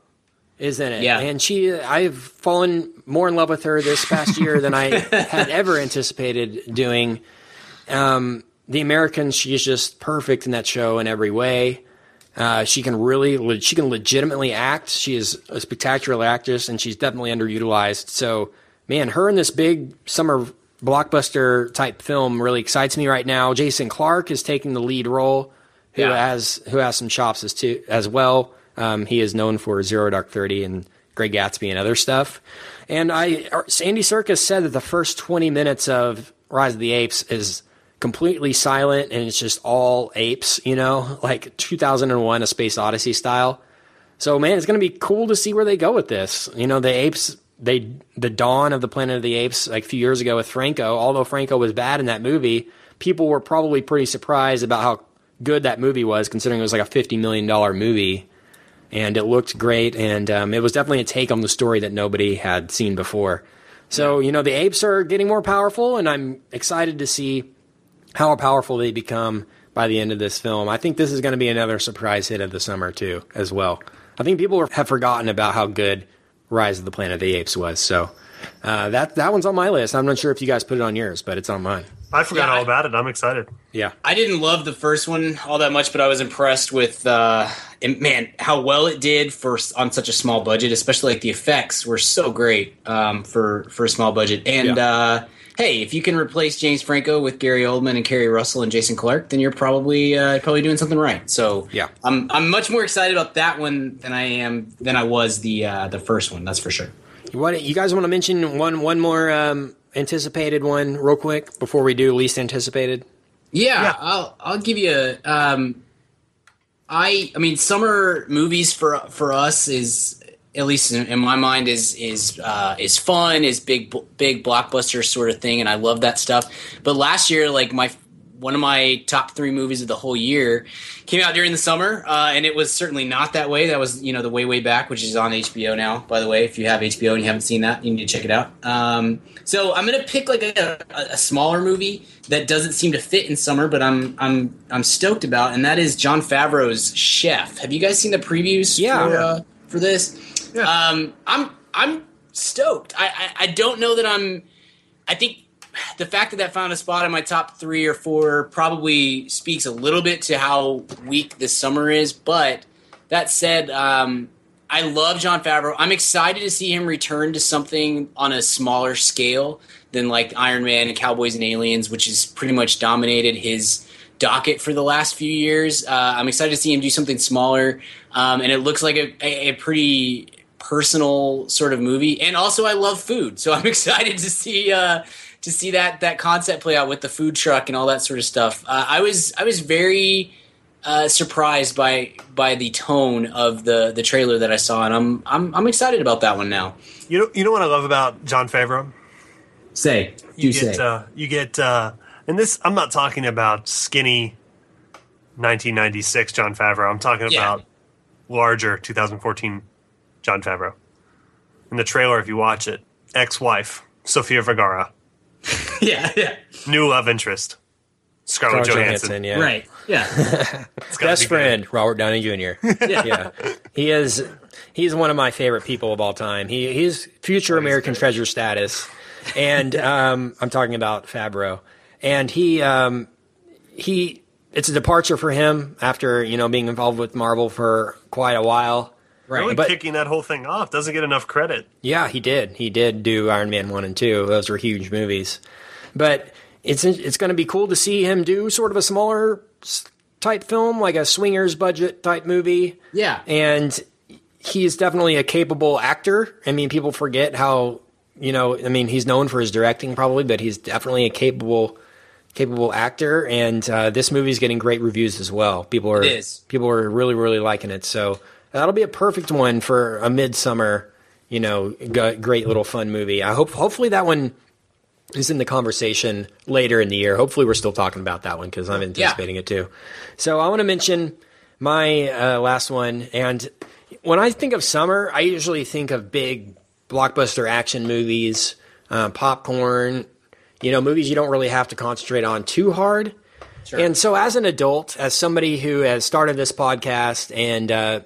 is in it, Yeah. and she. I've fallen more in love with her this past year than I had ever anticipated doing. Um, the Americans, she's just perfect in that show in every way. Uh, she can really, le- she can legitimately act. She is a spectacular actress, and she's definitely underutilized. So, man, her in this big summer blockbuster type film really excites me right now. Jason Clarke is taking the lead role, who Yeah. has who has some chops as too as well. Um, he is known for Zero Dark Thirty and Great Gatsby and other stuff. And I, Andy Serkis said that the first twenty minutes of Rise of the Apes is completely silent and it's just all apes, you know, like 2001 A Space Odyssey style. So man, it's going to be cool to see where they go with this. You know, the apes they the dawn of the Planet of the Apes like a few years ago with Franco, although Franco was bad in that movie, people were probably pretty surprised about how good that movie was considering it was like a 50 million dollar movie and it looked great and um, it was definitely a take on the story that nobody had seen before. So, you know, the apes are getting more powerful and I'm excited to see how powerful they become by the end of this film. I think this is going to be another surprise hit of the summer too, as well. I think people have forgotten about how good Rise of the Planet of the Apes was. So uh, that that one's on my list. I'm not sure if you guys put it on yours, but it's on mine. I forgot Yeah, all I- about it. I'm excited. Yeah, I didn't love the first one all that much, but I was impressed with uh, and man how well it did for on such a small budget. Especially like the effects were so great um, for for a small budget. And Yeah. uh, hey, if you can replace James Franco with Gary Oldman and Keri Russell and Jason Clarke, then you're probably uh, probably doing something right. So Yeah. I'm I'm much more excited about that one than I am than I was the uh, the first one. That's for sure. What you guys want to mention one one more um, anticipated one real quick before we do least anticipated? Yeah, I'll I'll give you a um I I mean summer movies for for us is at least in, in my mind is is uh, is fun is big big blockbuster sort of thing and I love that stuff. But last year like my one of my top three movies of the whole year came out during the summer, uh, and it was certainly not that way. That was you know the way way back, which is on HBO now. By the way, if you have HBO and you haven't seen that, you need to check it out. Um, so I'm gonna pick like a, a, smaller movie that doesn't seem to fit in summer, but I'm I'm I'm stoked about, and that is Jon Favreau's Chef. Have you guys seen the previews? Yeah. For, uh, for this, um, I'm I'm stoked. I, I I don't know that I'm. I think the fact that that found a spot in my top three or four probably speaks a little bit to how weak this summer is. But that said, um, I love Jon Favreau. I'm excited to see him return to something on a smaller scale than like Iron Man and Cowboys and Aliens, which has pretty much dominated his docket for the last few years. Uh, I'm excited to see him do something smaller, um, and it looks like a, a, a pretty personal sort of movie. And also, I love food, so I'm excited to see uh, to see that that concept play out with the food truck and all that sort of stuff. Uh, I was I was very uh, surprised by by the tone of the the trailer that I saw, and I'm I'm I'm excited about that one now. You know, you know what I love about Jon Favreau? Say, You do get, say. uh, you get, uh, and this. I'm not talking about skinny 1996 Jon Favreau. I'm talking Yeah. about larger 2014 Jon Favreau. In the trailer, if you watch it, ex-wife Sofia Vergara, yeah, yeah. new love interest, Scarlett, Scarlett Johansson. Johansson, yeah. Right. Yeah. It's gotta Best be good. friend, Robert Downey Jr. yeah. He is he's one of my favorite people of all time. He he's future American treasure status. And um, I'm talking about Favreau. And he um, he it's a departure for him after, you know, being involved with Marvel for quite a while. Really But- kicking that whole thing off doesn't get enough credit. Yeah, he did. He did do Iron Man one and two. Those were huge movies. But it's it's going to be cool to see him do sort of a smaller type film, like a swingers budget type movie. Yeah. and he's definitely a capable actor. I mean, people forget how you know. I mean, he's known for his directing probably, but he's definitely a capable capable actor. And uh, this is getting great reviews as well. People are It is. people are really really liking it. So that'll be a perfect one for a midsummer. You know, g- great little fun movie. I hope hopefully that one is in the conversation later in the year. Hopefully, we're still talking about that one because I'm anticipating it too. So I want to mention my uh, last one. And when I think of summer, I usually think of big blockbuster action movies, uh, popcorn. You know, movies you don't really have to concentrate on too hard. And so, as an adult, as somebody who has started this podcast and uh,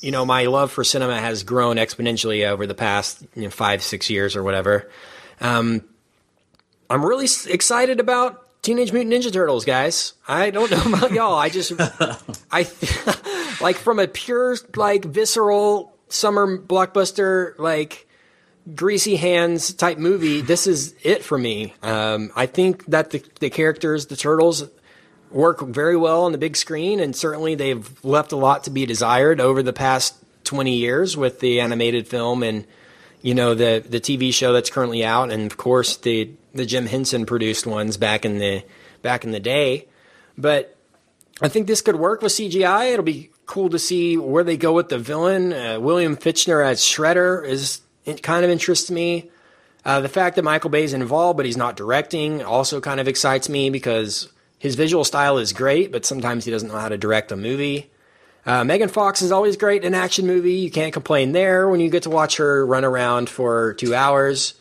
you know, my love for cinema has grown exponentially over the past you know, five, six years or whatever. Um, I'm really excited about Teenage Mutant Ninja Turtles, guys. I don't know about y'all. I just, I like from a pure, like visceral summer blockbuster, like greasy hands type movie. This is it for me. Um, I think that the, the characters, the turtles, work very well on the big screen, and certainly they've left a lot to be desired over the past 20 years with the animated film and you know the the TV show that's currently out, and of course the the Jim Henson produced ones back in the back in the day. But I think this could work with CGI. It'll be cool to see where they go with the villain. Uh, William Fichtner as Shredder is it kind of interests me. Uh, the fact that Michael Bay's involved, but he's not directing, also kind of excites me because his visual style is great, but sometimes he doesn't know how to direct a movie. Uh, Megan Fox is always great in action movie. You can't complain there when you get to watch her run around for two hours.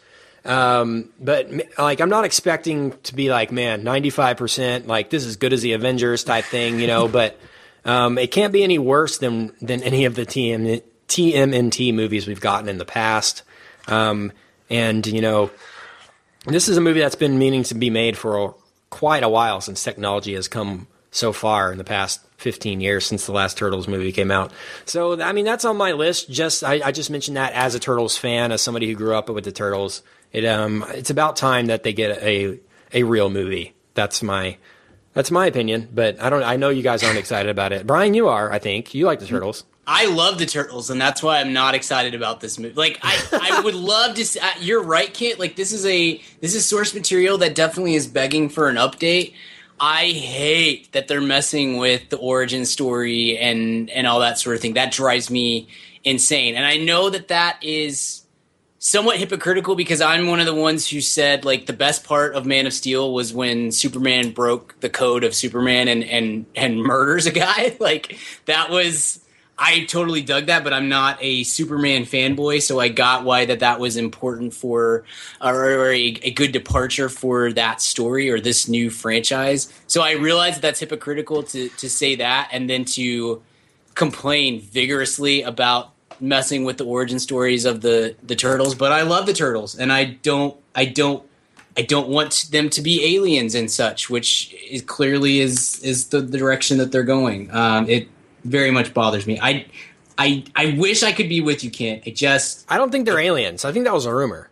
Um, but like, I'm not expecting to be like, man, 95%, like this is good as the Avengers type thing, you know, but, um, it can't be any worse than, than any of the TM, TMNT movies we've gotten in the past. Um, and, you know, this is a movie that's been meaning to be made for quite a while since technology has come so far in the past 15 years since the last Turtles movie came out. So, I mean, that's on my list. Just I, I just mentioned that as a Turtles fan, as somebody who grew up with the Turtles. It um, it's about time that they get a a real movie. That's my that's my opinion. But I don't. I know you guys aren't excited about it. Brian, you are. I think you like the Turtles. I love the turtles, and that's why I'm not excited about this movie. Like, I, I would love to. See, uh, you're right, Kit. Like, this is a this is source material that definitely is begging for an update. I hate that they're messing with the origin story and and all that sort of thing. That drives me insane. And I know that that is somewhat hypocritical because I'm one of the ones who said like the best part of Man of Steel was when Superman broke the code of Superman and and and murders a guy. Like that was I totally dug that, but I'm not a Superman fanboy, so I got why that that was important for or, a, a good departure for that story or this new franchise. So I realize that that's hypocritical to to say that and then to complain vigorously about messing with the origin stories of the the turtles but i love the turtles and i don't i don't i don't want them to be aliens and such which is clearly is is the, the direction that they're going um it very much bothers me i i i wish i could be with you kent it just I don't think they're aliens. I think that was a rumor.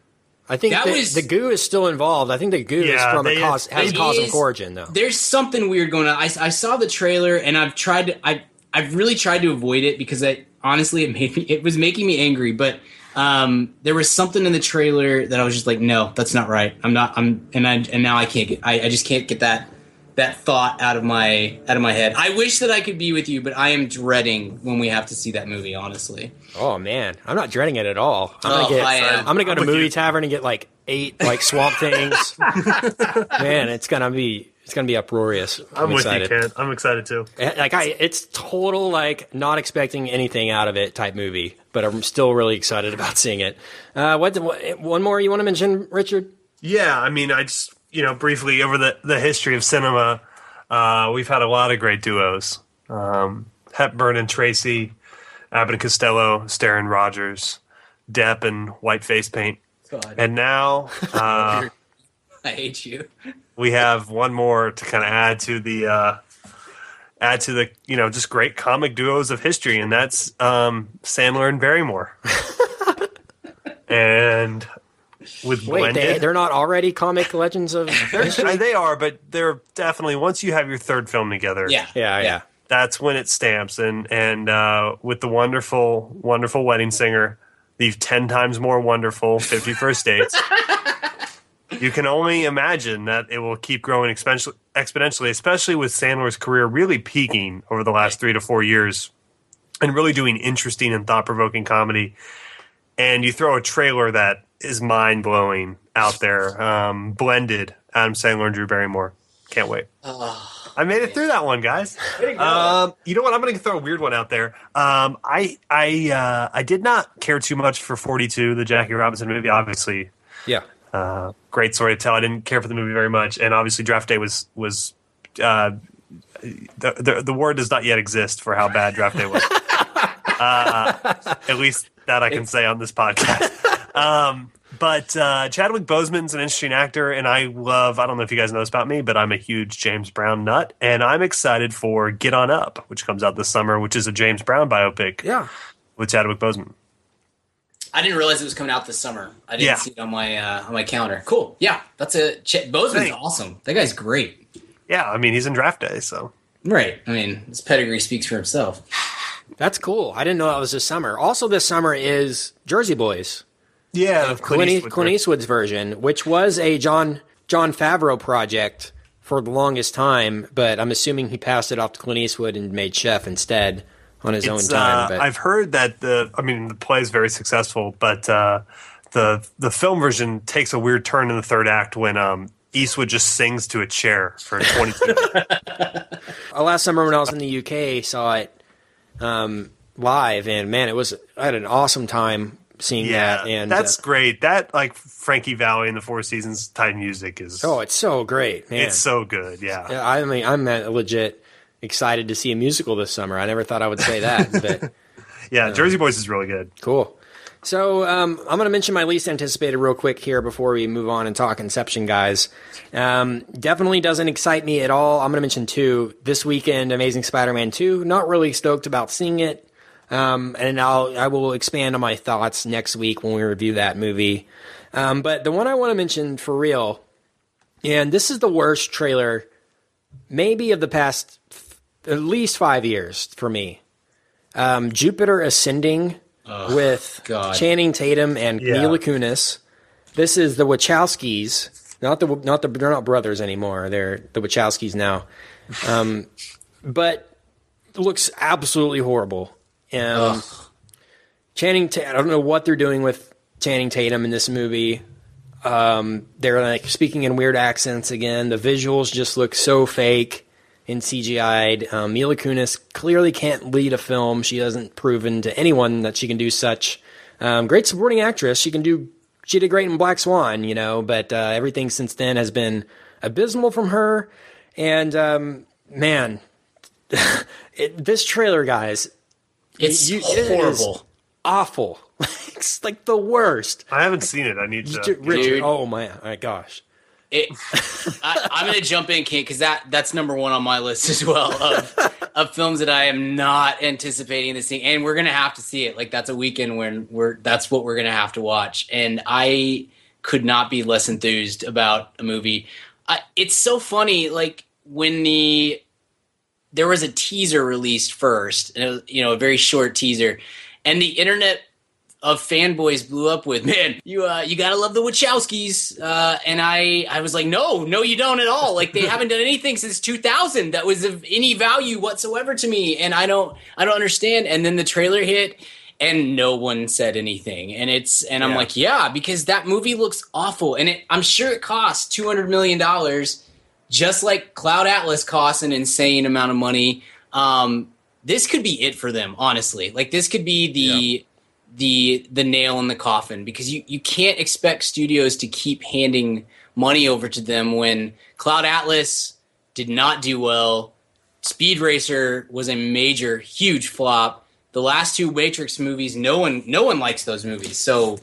I think That the, was- the goo is still involved. I think the goo is Yeah, from a they- cause has It cosmic is- origin though. there's something weird going on. I, I saw the trailer and I've tried to I I've really tried to avoid it because I honestly it made me it was making me angry. But um, there was something in the trailer that I was just like, no, that's not right. I'm not. I'm and I and now I can't get. I, I just can't get that that thought out of my out of my head. I wish that I could be with you, but I am dreading when we have to see that movie. Honestly, Oh man, I'm not dreading it at all. I'm gonna Oh, get. I am. I'm gonna go I'm to movie you. tavern and get like eight like swamp things. man, it's gonna be it's gonna be uproarious. I'm, with excited. you, Kent. I'm excited too. Eh, Like I, it's total like not expecting anything out of it type movie, but I'm still really excited about seeing it. Uh, what, what one more you want to mention, Richard? Yeah, I mean, I just you know, briefly over the the history of cinema, uh, we've had a lot of great duos: um, Hepburn and Tracy, Abbott and Costello, Starr Rogers, Depp and White Face Paint, God, and now uh, I hate you. we have one more to kind of add to the uh, add to the you know just great comic duos of history, and that's um, Sandler and Barrymore. and with Wait, blended, they, they're not already comic legends of they are, but they're definitely once you have your third film together. Yeah, Yeah, yeah. that's when it stamps, and and uh, with the wonderful, wonderful wedding singer, the ten times more wonderful Fifty First Dates. you can only imagine that it will keep growing exponentially, exponentially, especially with Sandler's career really peaking over the last three to four years, and really doing interesting and thought provoking comedy. And you throw a trailer that is mind blowing out there, um, blended Adam Sandler and Drew Barrymore. Can't wait. I made it through that one, guys. Um, you know what? I'm going to throw a weird one out there. Um, I I uh, I did not care too much for 42, the Jackie Robinson movie. Obviously, Yeah. uh, great story to tell. I didn't care for the movie very much, and obviously, Draft Day was was uh, the, the the word does not yet exist for how bad Draft Day was. uh, at least that I can say on this podcast. Um, but uh, Chadwick Boseman's an interesting actor, and I love. I don't know if you guys know this about me, but I'm a huge James Brown nut, and I'm excited for Get On Up, which comes out this summer, which is a James Brown biopic Yeah. with Chadwick Boseman. I didn't realize it was coming out this summer. I didn't Yeah. see it on my uh, on my calendar. Cool. Yeah, that's a Ch- Boseman's Thanks. awesome. That guy's great. Yeah, I mean he's in Draft Day, so Right. I mean, his pedigree speaks for himself. That's cool. I didn't know that was this summer. Also, this summer is Jersey Boys, yeah, Clint, Eastwood, Clint Eastwood's version, which was a John Jon Favreau project for the longest time, but I'm assuming he passed it off to Clint Eastwood and made Chef instead on his own time. uh, I've heard that the I mean the play is very successful, but uh, the the film version takes a weird turn in the third act when um, Eastwood just sings to a chair for 22 minutes. Uh, last summer when I was in the UK, saw it um, live, and man, it was I had an awesome time seeing Yeah, that. And that's uh, great. That like Frankie Valli and the Four Seasons type music is oh, it's so great, man. it's so good. Yeah, Yeah, I mean, I'm uh, legit excited to see a musical this summer. I never thought I would say that, but yeah. Jersey Boys is really good. cool. So um, I'm going to mention my least anticipated real quick here before we move on and talk Inception, guys. Um, definitely doesn't excite me at all. I'm going to mention two this weekend: Amazing Spider-Man 2. Not really stoked about seeing it, um, and I'll I will expand on my thoughts next week when we review that movie. Um, but the one I want to mention for real, and this is the worst trailer, maybe of the past f- at least five years for me. Um, Jupiter Ascending with God. Channing Tatum and Yeah. Mila Kunis. This is the Wachowskis, not the not the they're not brothers anymore. They're the Wachowskis now. Um, but it looks absolutely horrible. Um, Channing, I don't know what they're doing with Channing Tatum in this movie. Um, they're like speaking in weird accents again. The visuals just look so fake and CGI'd. Um, Mila Kunis clearly can't lead a film. She hasn't proven to anyone that she can do such. Um, great supporting actress. She can do. She did great in Black Swan, you know, but uh, everything since then has been abysmal from her. And um, man, it, this trailer, guys, It's you- it is horrible. awful. it's like the worst. I haven't seen it. I need to. Richard, Dude. oh my, my gosh. It, I, I'm going to jump in, Kate, because that that's number one on my list as well of of films that I am not anticipating this thing, and we're going to have to see it. Like that's a weekend when we're that's what we're going to have to watch, and I could not be less enthused about a movie. I, it's so funny, like when the there was a teaser released first, and it was, you know a very short teaser, and the internet of fanboys blew up with man you uh you gotta love the wachowskis. Uh and i i was like no no you don't at all. Like they haven't done anything since 2000 that was of any value whatsoever to me and i don't i don't understand. And then the trailer hit and no one said anything. And it's and i'm like yeah because that movie looks awful and it i'm sure it costs 200 million dollars just like cloud atlas costs an insane amount of money um this could be it for them honestly like this could be the the the nail in the coffin because you you can't expect studios to keep handing money over to them when Cloud Atlas did not do well. Speed Racer was a major, huge flop. The last two Matrix movies, no one, no one likes those movies. So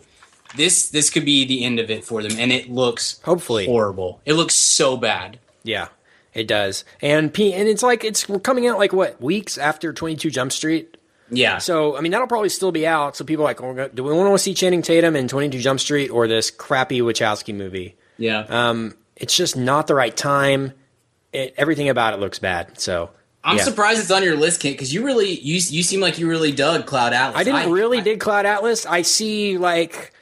this this could be the end of it for them, and it looks Hopefully. horrible. It looks so bad. Yeah, it does. And P and it's like it's coming out like what weeks after Twenty Two Jump Street. Yeah. So I mean that'll probably still be out. So people are like, oh, do we want to see Channing Tatum in Twenty Two Jump Street or this crappy Wachowski movie? yeah. Um, it's just not the right time. It, everything about it looks bad. So I'm yeah. surprised it's on your list, Kent, because you really you you seem like you really dug Cloud Atlas. I didn't really I- dig Cloud Atlas. I see like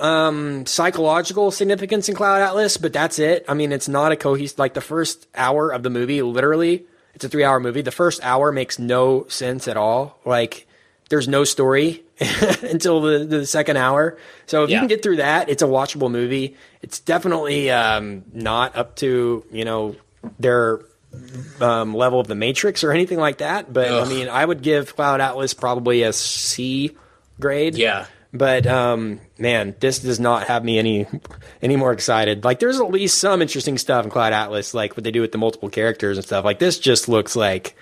um psychological significance in Cloud Atlas, but that's it. I mean, it's not a cohesive like the first hour of the movie, literally, it's a 3-hour movie. The first hour makes no sense at all. Like there's no story until the, the second hour. So if you can get through that, it's a watchable movie. It's definitely um not up to, you know, their um, level of the Matrix or anything like that. But Ugh. I mean, I would give Cloud Atlas probably a C grade. Yeah. But um, man, this does not have me any any more excited. Like, there's at least some interesting stuff in Cloud Atlas, like what they do with the multiple characters and stuff. Like, this just looks like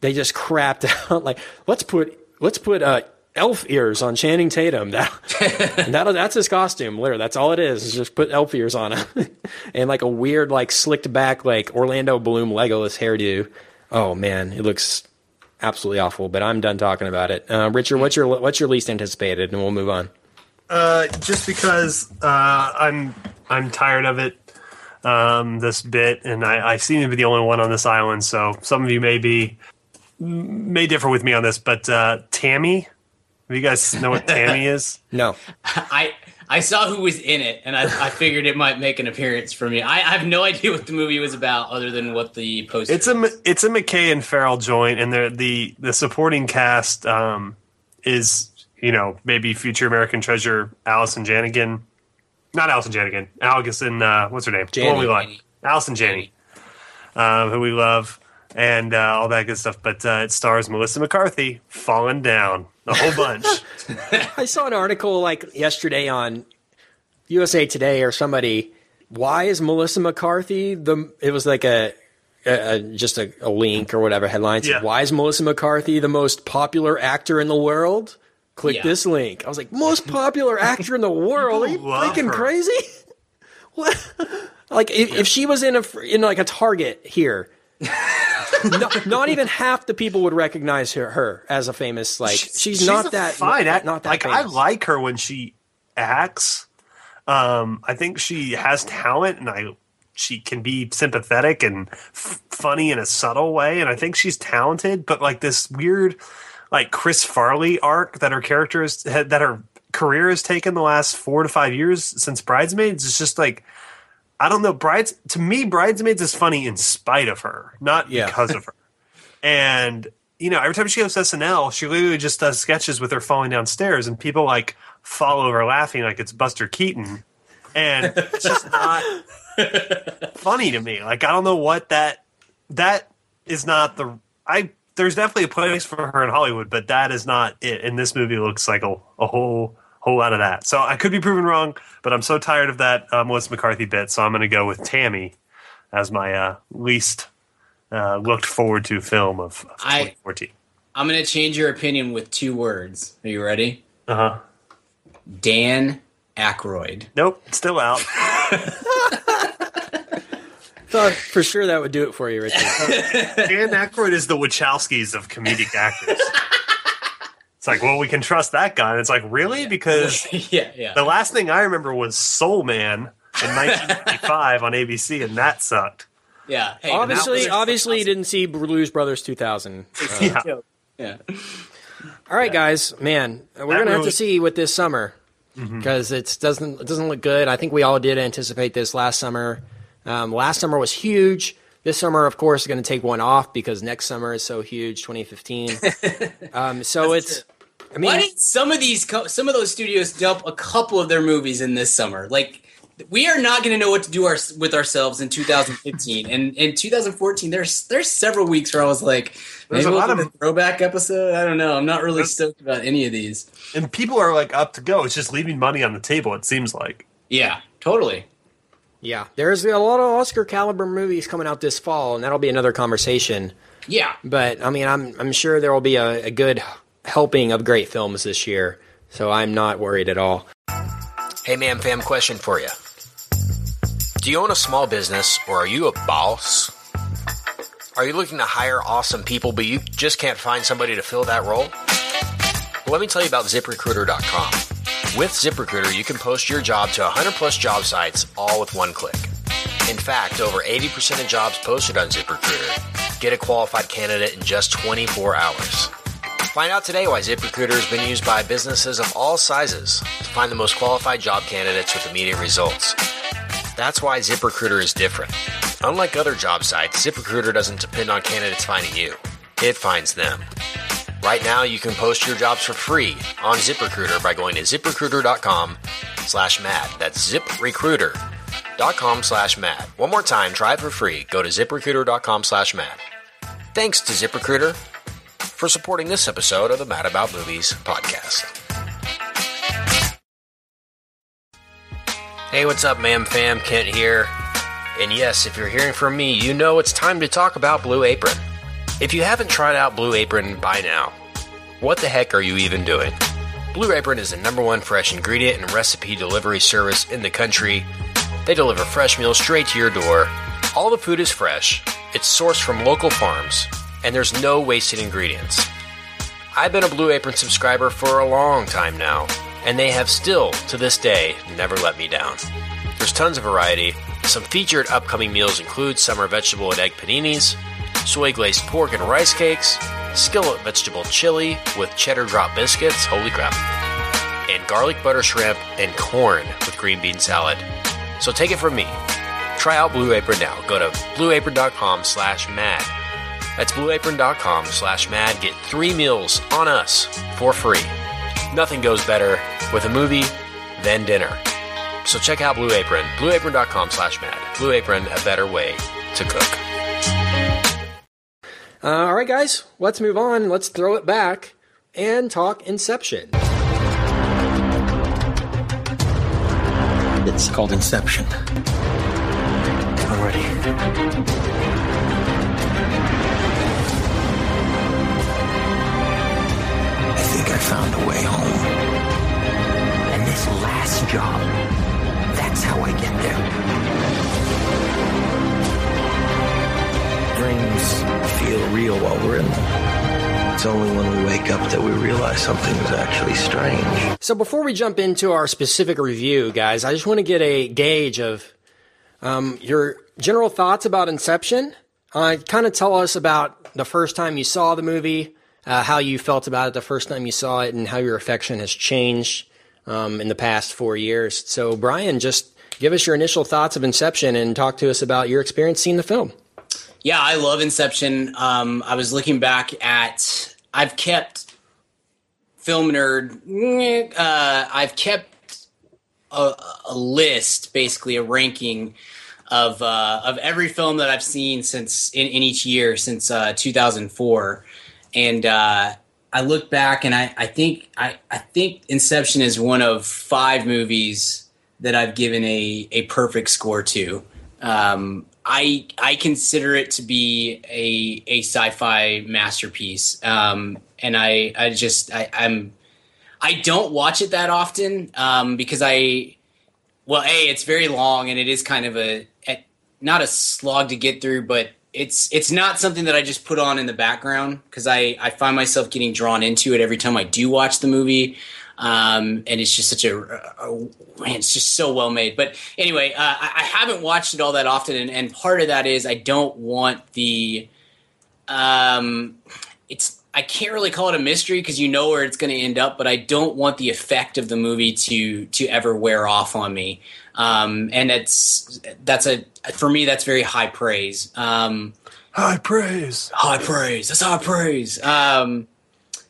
they just crapped out. Like, let's put let's put uh, elf ears on Channing Tatum. That that that's his costume. Literally, that's all it is. Is just put elf ears on him and like a weird, like slicked back, like Orlando Bloom Legolas hairdo. Oh man, it looks absolutely awful. But I'm done talking about it. Uh, Richard, what's your what's your least anticipated, and we'll move on. Uh, just because uh, I'm I'm tired of it. Um, this bit, and I, I seem to be the only one on this island. So some of you may be may differ with me on this, but uh, Tammy. Do you guys know what Tammy is? No, I I saw who was in it, and I, I figured it might make an appearance for me. I, I have no idea what the movie was about, other than what the poster. It's a it's a McKay and Ferrell joint, and the the the supporting cast um, is you know maybe future American treasure Allison Janigan, not Allison Janigan, Allison uh, what's her name? The one we Janney. like, Allison Janney, um, who we love, and uh, all that good stuff. But uh, it stars Melissa McCarthy falling down a whole bunch. I saw an article like yesterday on USA Today or somebody. Why is Melissa McCarthy the? It was like a, a, a just a, a link or whatever headline. Said, Yeah. Why is Melissa McCarthy the most popular actor in the world? Click Yeah. this link. I was like, most popular actor in the world? Are you freaking her. crazy? What? Like if, if she was in a in like a Target here. not, not even half the people would recognize her, her as a famous like she's, not a that fine. act- not that like I like her when she acts. Um, I think she has talent, and I she can be sympathetic and f- funny in a subtle way, and I think she's talented. But like this weird, like Chris Farley arc that her character is that her career has taken the last four to five years since Bridesmaids is just like. I don't know. Brides to me, Bridesmaids is funny in spite of her, not Yeah. because of her. And you know, every time she goes to SNL, she literally just does sketches with her falling downstairs, and people like fall over laughing like it's Buster Keaton, and it's just not funny to me. Like I don't know what that that is not the I. There's definitely a place for her in Hollywood, but that is not it. And this movie looks like a, a whole whole lot of that. So I could be proven wrong, but I'm so tired of that uh, Melissa McCarthy bit. So I'm going to go with Tammy as my uh, least uh, looked forward to film of, of I- 2014. I'm gonna change your opinion with two words. Are you ready? Uh huh. Dan Aykroyd. Nope, still out. Thought for sure that would do it for you, Richard. Dan Aykroyd is the Wachowskis of comedic actors. It's like, well, we can trust that guy. And it's like, really? Because yeah, yeah. the last thing I remember was Soul Man in 1995 on ABC, and that sucked. yeah. Hey, obviously, obviously, you didn't see Blues Brothers 2000. Uh, Yeah. Yeah. all right, guys, man, we're gonna have to see what this summer because it doesn't it doesn't look good. I think we all did anticipate this last summer. Um, last summer was huge. This summer, of course, is going to take one off because next summer is so huge, 2015. um, so it's, I mean, Why did some of these, co- some of those studios dump a couple of their movies in this summer? Like, we are not going to know what to do our, with ourselves in 2015. and in 2014, there's there's several weeks where I was like, There's a we'll lot do of- a throwback episode. I don't know. I'm not really stoked about any of these. And people are like up to go. It's just leaving money on the table, it seems like. Yeah, totally. Yeah, there's a lot of Oscar caliber movies coming out this fall, and that'll be another conversation. Yeah. But I mean, I'm I'm sure there will be a, a good helping of great films this year, so I'm not worried at all. Hey, man, fam, question for you: Do you own a small business, or are you a boss? Are you looking to hire awesome people, but you just can't find somebody to fill that role? Well, let me tell you about ZipRecruiter.com. With ZipRecruiter, you can post your job to 100 plus job sites all with one click. In fact, over 80% of jobs posted on ZipRecruiter get a qualified candidate in just 24 hours. Find out today why ZipRecruiter has been used by businesses of all sizes to find the most qualified job candidates with immediate results. That's why ZipRecruiter is different. Unlike other job sites, ZipRecruiter doesn't depend on candidates finding you. It finds them. Right now, you can post your jobs for free on ZipRecruiter by going to ziprecruiter.com slash mad. That's ziprecruiter.com slash mad. One more time, try it for free. Go to ziprecruiter.com slash mad. Thanks to ZipRecruiter for supporting this episode of the Mad About Movies podcast. Hey, what's up, ma'am fam? Kent here. And yes, if you're hearing from me, you know it's time to talk about Blue Apron. If you haven't tried out Blue Apron by now, what the heck are you even doing? Blue Apron is the number one fresh ingredient and recipe delivery service in the country. They deliver fresh meals straight to your door. All the food is fresh, it's sourced from local farms, and there's no wasted ingredients. I've been a Blue Apron subscriber for a long time now, and they have still, to this day, never let me down. There's tons of variety. Some featured upcoming meals include summer vegetable and egg paninis, soy glazed pork and rice cakes, skillet vegetable chili with cheddar drop biscuits, holy crap, and garlic butter shrimp and corn with green bean salad. So take it from me. Try out Blue Apron now. Go to blueapron.com slash mad. That's blueapron.com slash mad. Get three meals on us for free. Nothing goes better with a movie than dinner. So check out Blue Apron, blueapron.com slash mad. Blue Apron, a better way to cook. Uh, all right, guys, let's move on. Let's throw it back and talk Inception. It's called Inception. I'm ready. I think I found a way home. And this last job, that's how I get there. Dreams feel real while we're in them. It's only when we wake up that we realize something is actually strange. So before we jump into our specific review, guys, I just want to get a gauge of um, your general thoughts about Inception. Uh, kind of tell us about the first time you saw the movie, uh, how you felt about it the first time you saw it, and how your affection has changed um, in the past four years. So, Brian, just give us your initial thoughts of Inception and talk to us about your experience seeing the film. Yeah, I love Inception. Um, I was looking back at. I've kept film nerd. Uh, I've kept a, a list, basically a ranking of uh, of every film that I've seen since in, in each year since uh, 2004, and uh, I look back and I, I think I, I think Inception is one of five movies that I've given a a perfect score to. Um, I I consider it to be a a sci-fi masterpiece, um, and I I just I, I'm I don't watch it that often um, because I well a it's very long and it is kind of a, a not a slog to get through, but it's it's not something that I just put on in the background because I I find myself getting drawn into it every time I do watch the movie. Um, and it's just such a, a, a, it's just so well made. But anyway, uh, I, I haven't watched it all that often, and, and part of that is I don't want the um, it's I can't really call it a mystery because you know where it's going to end up, but I don't want the effect of the movie to to ever wear off on me. Um, and it's that's a for me that's very high praise. Um, High praise. high praise. That's high praise. Um,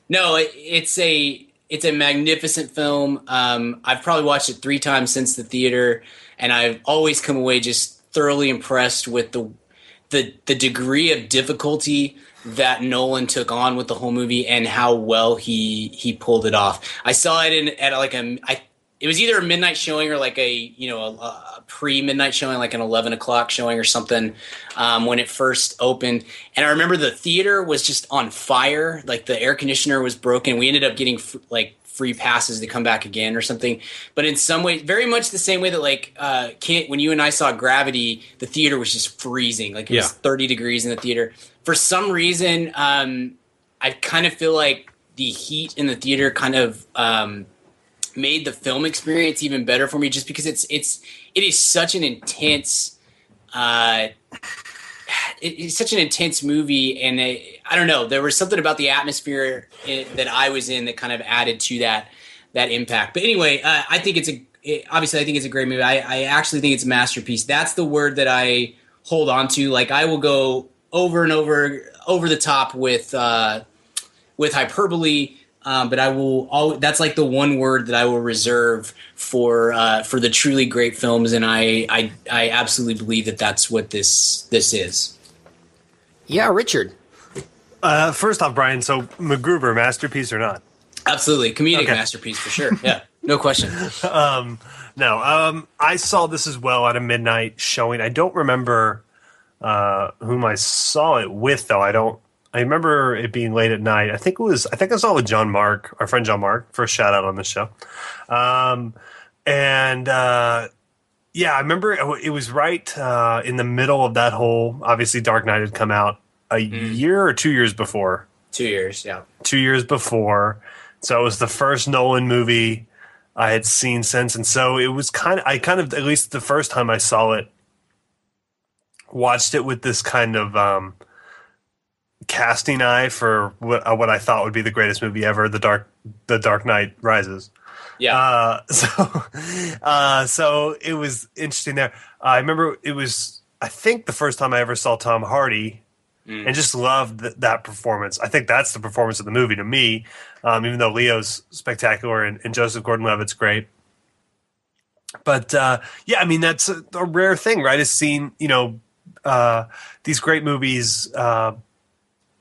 no, it, it's a it's a magnificent film. Um, I've probably watched it three times since the theater, and I've always come away just thoroughly impressed with the the the degree of difficulty that Nolan took on with the whole movie and how well he he pulled it off. I saw it in at like a I it was either a midnight showing or like a you know a, a pre midnight showing, like an eleven o'clock showing or something um, when it first opened. And I remember the theater was just on fire. Like the air conditioner was broken. We ended up getting f- like free passes to come back again or something. But in some way, very much the same way that like uh, can't, when you and I saw Gravity, the theater was just freezing. Like it was thirty degrees in the theater. For some reason, um, I kind of feel like the heat in the theater kind of um, made the film experience even better for me just because it's it's it is such an intense uh it, it's such an intense movie and it, i don't know there was something about the atmosphere in, that i was in that kind of added to that that impact. But anyway uh, i think it's a it, obviously i think it's a great movie. I, I actually think it's a masterpiece. That's the word that i hold on to. Like i will go over and over over the top with uh with hyperbole um, but I will. All, that's like the one word that I will reserve for uh, for the truly great films, and I, I I absolutely believe that that's what this this is. Yeah, Richard. Uh, first off, Brian, so MacGruber, masterpiece or not? Absolutely, comedic Okay. masterpiece for sure. Yeah, no question. um, No, um, I saw this as well at a midnight showing. I don't remember uh, whom I saw it with, though. I don't. I remember it being late at night. I think it was. I think I saw it with John Mark, our friend John Mark, for a shout out on the show. Um, and uh, yeah, I remember it, it was right uh, in the middle of that whole. Obviously, Dark Knight had come out a year or two years before Two years. Yeah. two years before. So it was the first Nolan movie I had seen since, and so it was kind of I kind of at least the first time I saw it, watched it with this kind of um, casting eye for what, uh, what I thought would be the greatest movie ever, the Dark the Dark Knight Rises. Yeah. Uh, so, uh, so it was interesting there. I remember it was, I think, the first time I ever saw Tom Hardy, and just loved th- that performance. I think that's the performance of the movie to me. Um, even though Leo's spectacular and, and Joseph Gordon-Levitt's great, but uh, yeah, I mean that's a, a rare thing, right? Is seeing you know uh, these great movies uh,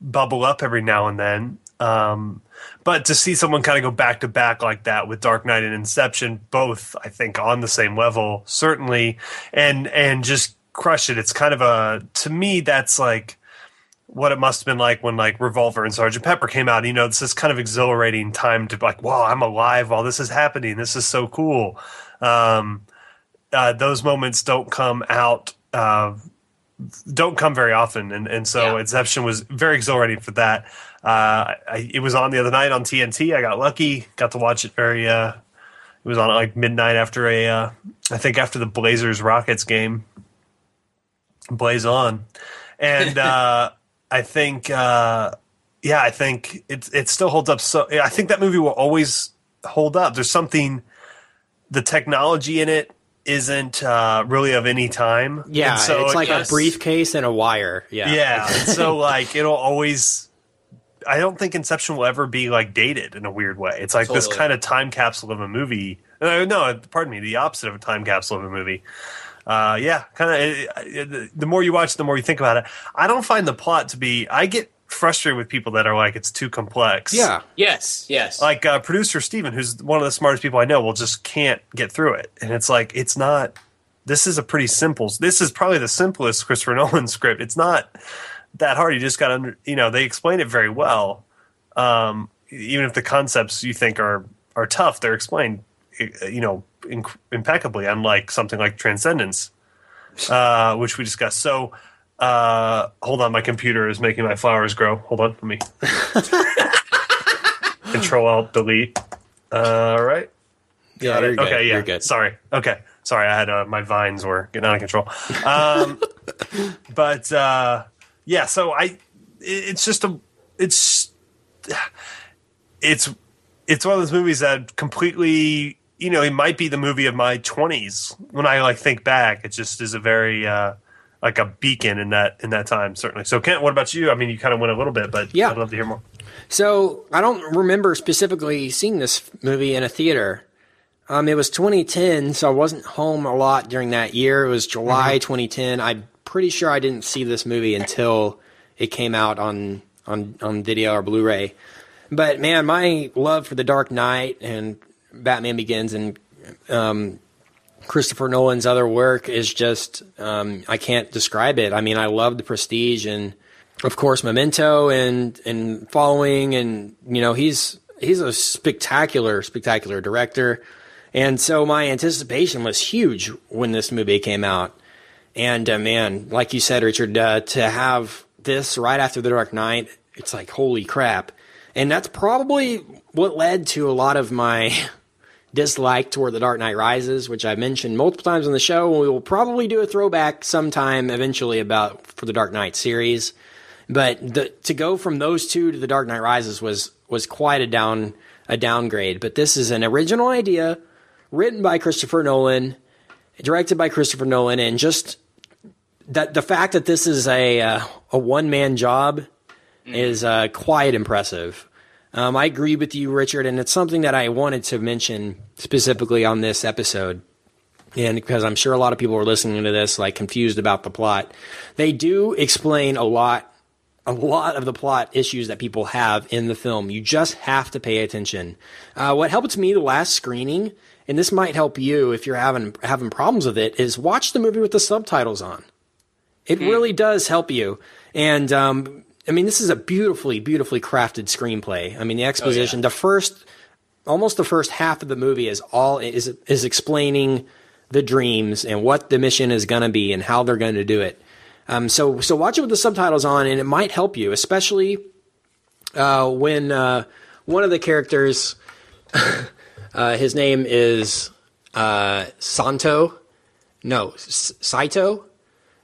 bubble up every now and then. Um, but to see someone kind of go back to back like that with Dark Knight and Inception, both I think on the same level, certainly, and and just crush it. It's kind of a to me that's like what it must have been like when like Revolver and Sergeant Pepper came out. You know, it's this kind of exhilarating time to like, wow, I'm alive while this is happening. This is so cool. Um, uh, those moments don't come out. Uh, don't come very often, and and so Yeah. Inception was very exhilarating for that. Uh, I, it was on the other night on TNT. I got lucky, got to watch it very. Uh, it was on at like midnight after a, uh, I think after the Blazers Rockets game. Blaze on, and uh, I think, uh, yeah, I think it it still holds up. So I think that movie will always hold up. There's something, the technology in it isn't uh, really of any time. Yeah, And so it's it- like yes. a briefcase and a wire. Yeah. yeah. so like it'll always I don't think Inception will ever be like dated in a weird way. It's like this kind of time capsule of a movie. Uh, no, pardon me, the opposite of a time capsule of a movie. Uh, yeah, kind of. The more you watch, the more you think about it. I don't find the plot to be. I get frustrated with people that are like it's too complex. Yeah. yes. Yes. like uh, producer Steven, who's one of the smartest people I know, will just can't get through it, and it's like it's not. This is a pretty simple. This is probably the simplest Christopher Nolan script. It's not that hard. You just got to, under, you know, they explain it very well. Um, even if the concepts you think are are tough, they're explained, uh, you know, inc- impeccably. Unlike something like Transcendence, uh, which we discussed. So. Uh, hold on, my computer is making my flowers grow. Hold on, let me Control Alt Delete. All right. Yeah, you're good. Okay. Yeah. You're good. Sorry. Okay. Sorry. I had uh, my vines were getting out of control. Um, but uh, yeah. So I, it- it's just a, it's, it's, it's one of those movies that completely, you know, it might be the movie of my twenties when I like think back. It just is a very. Uh, like a beacon in that in that time, certainly. So, Kent, what about you? I mean, you kind of went a little bit, but Yeah. I'd love to hear more. So I don't remember specifically seeing this movie in a theater. Um, it was 2010, so I wasn't home a lot during that year. It was July 2010. I'm pretty sure I didn't see this movie until it came out on on on video or Blu-ray. But man, my love for The Dark Knight and Batman Begins and um, Christopher Nolan's other work is just um, I can't describe it. I mean, I love the Prestige and of course Memento and and following and you know he's he's a spectacular spectacular director. And so my anticipation was huge when this movie came out. And uh, man, like you said, Richard, uh, to have this right after The Dark Knight, it's like, holy crap. And that's probably what led to a lot of my dislike toward The Dark Knight Rises, which I've mentioned multiple times on the show. We will probably do a throwback sometime eventually about for the Dark Knight series. But the, to go from those two to The Dark Knight Rises was was quite a down a downgrade. But this is an original idea written by Christopher Nolan, directed by Christopher Nolan, and just that the fact that this is a uh, a one man job is uh, quite impressive. Um, I agree with you, Richard, and it's something that I wanted to mention specifically on this episode. And because I'm sure a lot of people are listening to this, like confused about the plot, they do explain a lot, a lot of the plot issues that people have in the film. You just have to pay attention. Uh, what helped me the last screening, and this might help you if you're having having problems with it, is watch the movie with the subtitles on. It really does help you. And um, I mean, this is a beautifully, beautifully crafted screenplay. I mean, the exposition, the first, almost the first half of the movie is all is is explaining the dreams and what the mission is going to be and how they're going to do it. Um, so so watch it with the subtitles on, and it might help you, especially uh, when uh, one of the characters, uh, his name is uh, Santo, no S- Saito,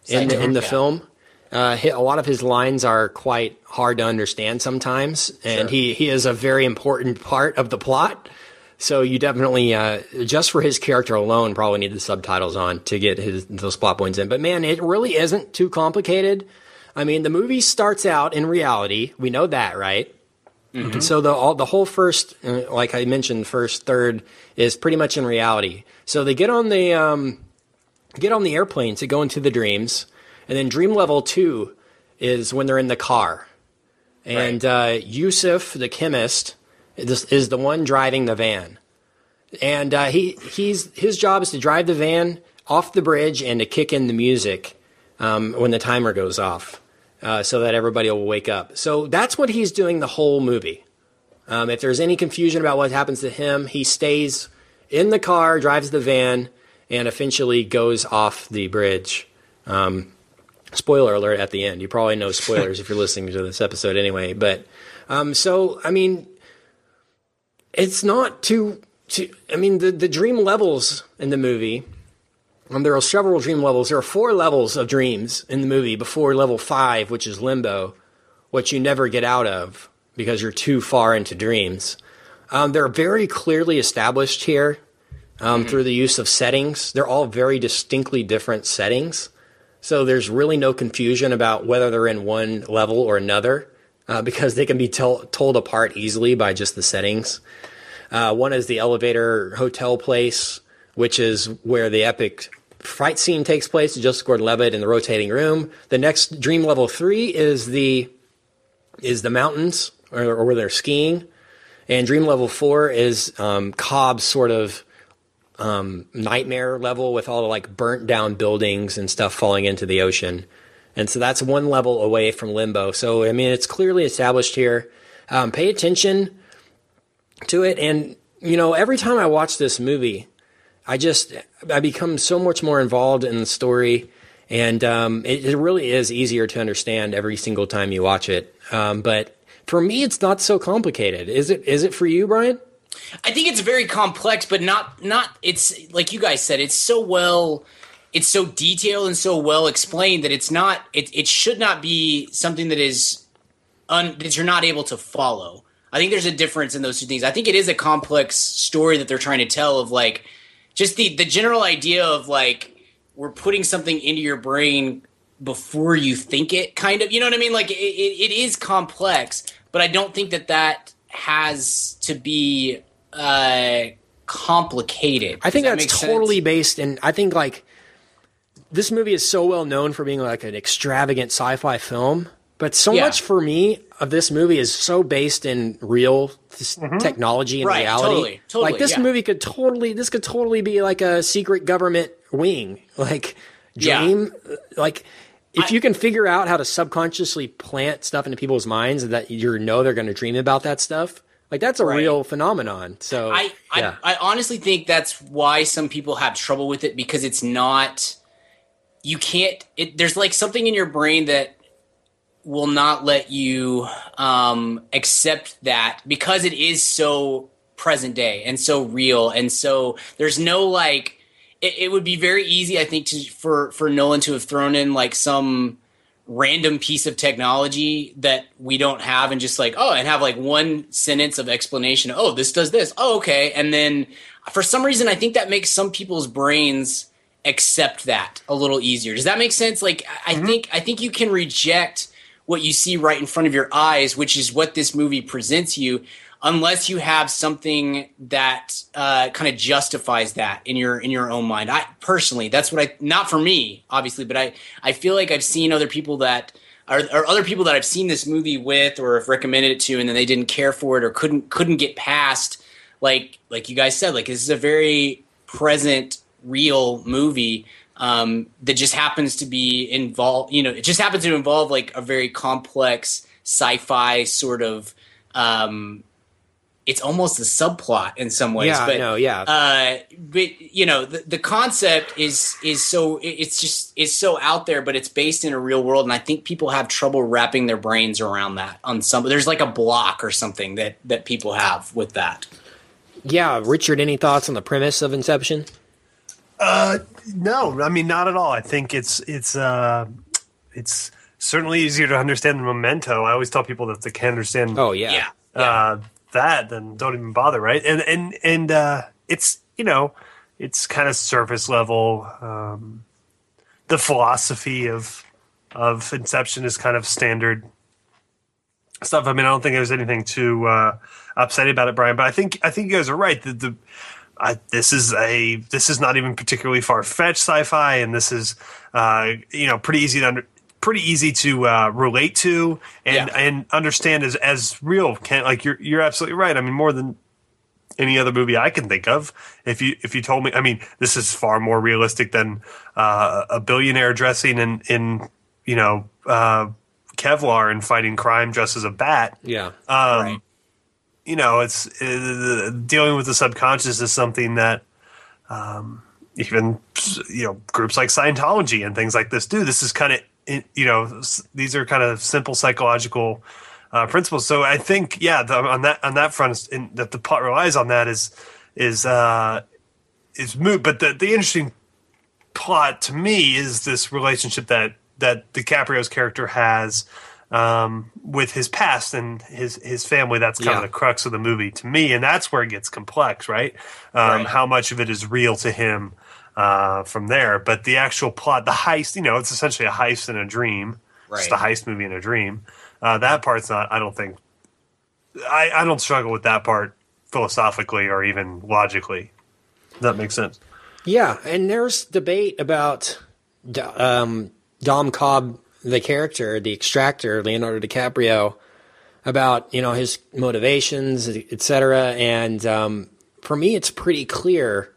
in the, in the yeah. film. Uh, a lot of his lines are quite hard to understand sometimes, and he, he is a very important part of the plot. So you definitely, uh, just for his character alone, probably need the subtitles on to get his those plot points in. But man, it really isn't too complicated. I mean, the movie starts out in reality. We know that, right? And so the all, the whole first, uh, like I mentioned, first third is pretty much in reality. So they get on the um, get on the airplane to go into the dreams, and then dream level two is when they're in the car, and uh, Yusuf, the chemist, is, is the one driving the van, and uh, he he's his job is to drive the van off the bridge and to kick in the music um, when the timer goes off, uh, so that everybody will wake up. So that's what he's doing the whole movie. Um, if there's any confusion about what happens to him, he stays in the car, drives the van, and eventually goes off the bridge. Um, spoiler alert at the end. You probably know spoilers if you're listening to this episode anyway. But um, so, I mean, it's not too. too I mean, the, the dream levels in the movie. Um, there are several dream levels. There are four levels of dreams in the movie before level five, which is limbo, which you never get out of because you're too far into dreams. Um, they're very clearly established here um, through the use of settings. They're all very distinctly different settings. So there's really no confusion about whether they're in one level or another uh, because they can be told apart easily by just the settings. Uh, one is the elevator hotel place, which is where the epic fight scene takes place. Just Gordon-Levitt in the rotating room. The next dream level three is the is the mountains or, or where they're skiing, and dream level four is um, Cobb's sort of um, nightmare level with all the like burnt down buildings and stuff falling into the ocean. And so that's one level away from limbo. So, I mean, it's clearly established here. Um, pay attention to it. And, you know, every time I watch this movie, I just, I become so much more involved in the story. And um, it, it really is easier to understand every single time you watch it. Um, but for me, it's not so complicated. Is it? Is it for you, Brian? I think it's very complex, but not not. It's like you guys said. It's so well. It's so detailed and so well explained that it's not. It it should not be something that is un, that you're not able to follow. I think there's a difference in those two things. I think it is a complex story that they're trying to tell of like just the the general idea of like we're putting something into your brain before you think it kind of you know what i mean like it, it, it is complex but i don't think that that has to be uh complicated I think that that's totally sense? based in. I think like this movie is so well known for being like an extravagant sci-fi film, But so Yeah. much for me of this movie is so based in real s- technology and Right, reality. totally, totally, like this yeah. movie could totally, this could totally be like a secret government wing, like Yeah. dream. Like if you can figure out how to subconsciously plant stuff into people's minds that you know they're going to dream about that stuff, like that's a Right. real phenomenon. So I, yeah. I I honestly think that's why some people have trouble with it because it's not you can't it there's like something in your brain that will not let you um accept that because it is so present day and so real and so there's no like it, it would be very easy I think to for for Nolan to have thrown in like some random piece of technology that we don't have and just like oh and have like one sentence of explanation. Oh this does this. Oh okay. And then for some reason i think that makes some people's brains accept that a little easier. Does that make sense? Like i I mm-hmm. think i think you can reject what you see right in front of your eyes which is what this movie presents you unless you have something that uh, kind of justifies that in your in your own mind. I personally, that's what I not for me, obviously, but I I feel like I've seen other people that are, or other people that I've seen this movie with or have recommended it to, and then they didn't care for it or couldn't couldn't get past like like you guys said, like this is a very present, real movie. Um, that just happens to be involved, you know, it just happens to involve like a very complex sci-fi sort of um, it's almost a subplot in some ways. Yeah, but, no, yeah. Uh, but you know, the, the concept is is so it's just it's so out there, but it's based in a real world, and I think people have trouble wrapping their brains around that. On some, there's like a block or something that that people have with that. yeah, Richard, any thoughts on the premise of Inception? Uh, No, I mean not at all. I think it's it's uh, it's certainly easier to understand the memento. I always tell people that they can understand Oh yeah, Yeah, uh, that, then don't even bother, right? And and and uh, it's you know it's kind of surface level. Um, the philosophy of of Inception is kind of standard stuff. I mean, I don't think there's anything too uh, upsetting about it, Brian. But I think I think you guys are right. The, the this is a this is not even particularly far fetched sci-fi, and this is uh, you know pretty easy to under, pretty easy to uh, relate to and Yeah. and understand as as real. Can like you're you're absolutely right. I mean, more than any other movie I can think of. If you if you told me, I mean, this is far more realistic than uh, a billionaire dressing in in you know uh, Kevlar and fighting crime dressed as a bat. yeah. Um, Right. You know, it's uh, dealing with the subconscious is something that um, even you know groups like Scientology and things like this do. This is kind of you know these are kind of simple psychological uh, principles. So I think yeah, the, on that on that front, in, that the plot relies on that is is uh, is moot. But the the interesting plot to me is this relationship that that DiCaprio's character has um, with his past and his his family. That's kind Yeah. of the crux of the movie to me, and that's where it gets complex, right? Um, Right. How much of it is real to him uh, from there? But the actual plot, the heist, you know, it's essentially a heist in a dream. Just a Right. heist movie in a dream. Uh, that part's not. I don't think. I, I don't struggle with that part philosophically or even logically. Does that make sense? Yeah, and there's debate about um, Dom Cobb, the character, the extractor, Leonardo DiCaprio, about you know his motivations, etc. And um, for me, it's pretty clear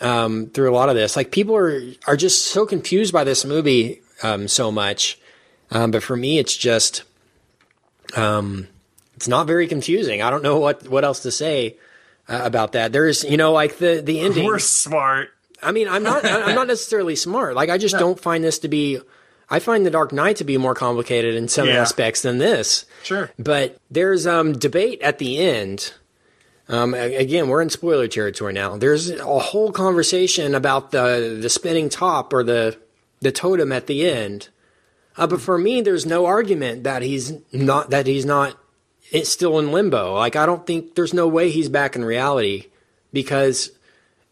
um, through a lot of this. Like people are are just so confused by this movie um, so much, um, but for me, it's just um, it's not very confusing. I don't know what what else to say. Uh, about that, there's you know like the the ending. We're smart. I mean, I'm not. I'm not necessarily smart. Like, I just don't find this to be. I find the Dark Knight to be more complicated in some Yeah. aspects than this. Sure. But there's um, debate at the end. Um, again, we're in spoiler territory now. There's a whole conversation about the the spinning top or the the totem at the end. Uh, but for me, there's no argument that he's not that he's not it's still in limbo. Like I don't think there's no way he's back in reality because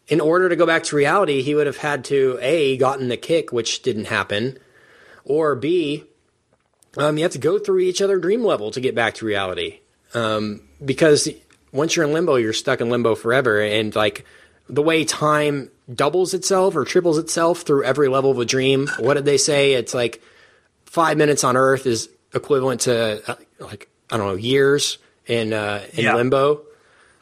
in order to go back to reality, he would have had to a gotten the kick, which didn't happen, or b um, you have to go through each other dream level to get back to reality. Um, because once you're in limbo, you're stuck in limbo forever. And like the way time doubles itself or triples itself through every level of a dream. What did they say? It's like five minutes on Earth is equivalent to uh, like I don't know years in uh, in Yeah. limbo.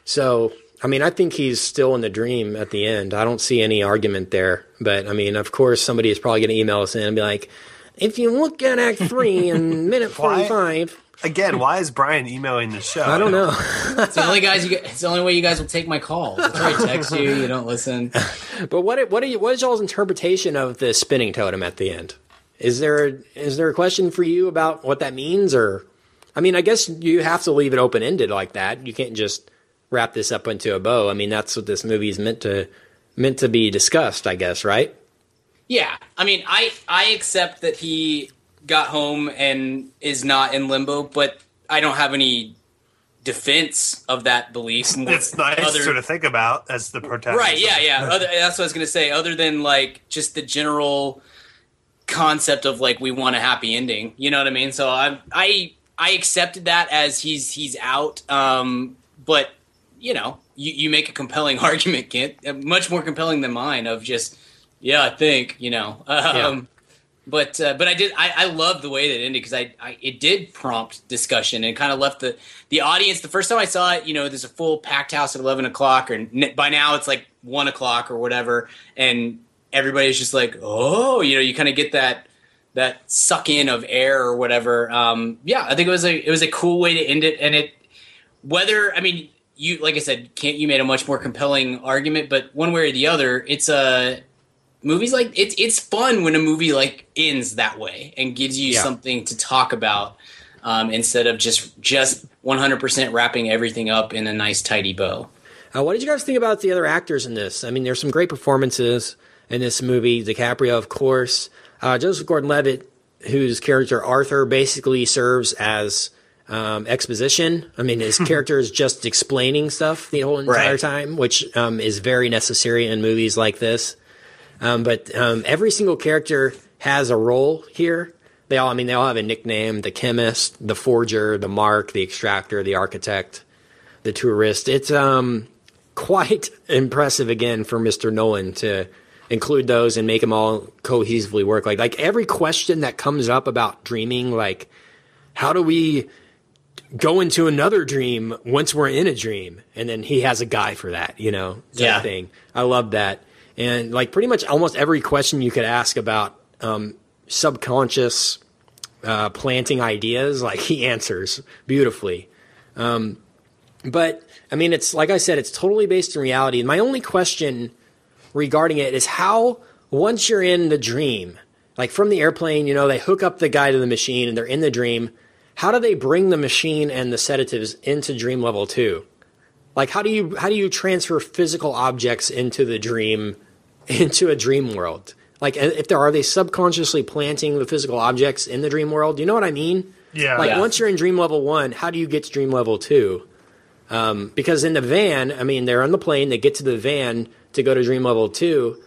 So I mean, I think he's still in the dream at the end. I don't see any argument there. But I mean, of course, somebody is probably going to email us in and be like, "If you look at Act Three in minute forty-five, Again, why is Brian emailing the show? I don't know." It's the only guys. You it's the only way you guys will take my calls. That's why I text you. You don't listen. But what what are you, what is y'all's interpretation of the spinning totem at the end? Is there is there a question for you about what that means, or I mean, I guess you have to leave it open ended like that. You can't just wrap this up into a bow. I mean, that's what this movie is meant to meant to be discussed. I guess, right? Yeah, I mean, I I accept that he got home and is not in limbo, but I don't have any defense of that belief. It's nice Other- sort of think about as the protagonist. right? Yeah, yeah. Other, that's what I was gonna say. Other than like just the general concept of like we want a happy ending. You know what I mean? So I I I accepted that as he's he's out. Um, but you know, you, you make a compelling argument, Kent, uh, much more compelling than mine of just yeah, I think you know. Um, But uh, but I did I, I love the way that ended because I, I it did prompt discussion and kind of left the the audience the first time I saw it you know there's a full packed house at eleven o'clock n- by now it's like one o'clock or whatever and everybody's just like oh you know you kind of get that that suck in of air or whatever. Um, yeah I think it was a it was a cool way to end it and it whether I mean you like I said Kent you made a much more compelling argument but one way or the other it's a movies like it's it's fun when a movie like ends that way and gives you Yeah. something to talk about um, instead of just just 100% wrapping everything up in a nice tidy bow Uh, what did you guys think about the other actors in this? I mean, there's some great performances in this movie. DiCaprio, of course. Uh, Joseph Gordon-Levitt, whose character Arthur basically serves as um, exposition. I mean, his character is just explaining stuff the whole entire Right. time, which um, is very necessary in movies like this. Um, but um, every single character has a role here. They all, I mean, they all have a nickname: the chemist, the forger, the mark, the extractor, the architect, the tourist. It's um quite impressive again for Mr. Nolan to include those and make them all cohesively work. Like like every question that comes up about dreaming, like how do we go into another dream once we're in a dream? And then he has a guy for that, you know, Yeah. thing. I love that. And like pretty much almost every question you could ask about um, subconscious uh, planting ideas, like he answers beautifully. Um, but I mean, it's like I said, it's totally based in reality. And My only question regarding it is how once you're in the dream, like from the airplane, you know, they hook up the guy to the machine and they're in the dream. How do they bring the machine and the sedatives into dream level two? Like how do you how do you transfer physical objects into the dream into a dream world? Like if there are they subconsciously planting the physical objects in the dream world? You know what I mean? Yeah. Like Yeah. once you're in dream level one, how do you get to dream level two? Um, because in the van, I mean, they're on the plane. They get to the van to go to dream level two,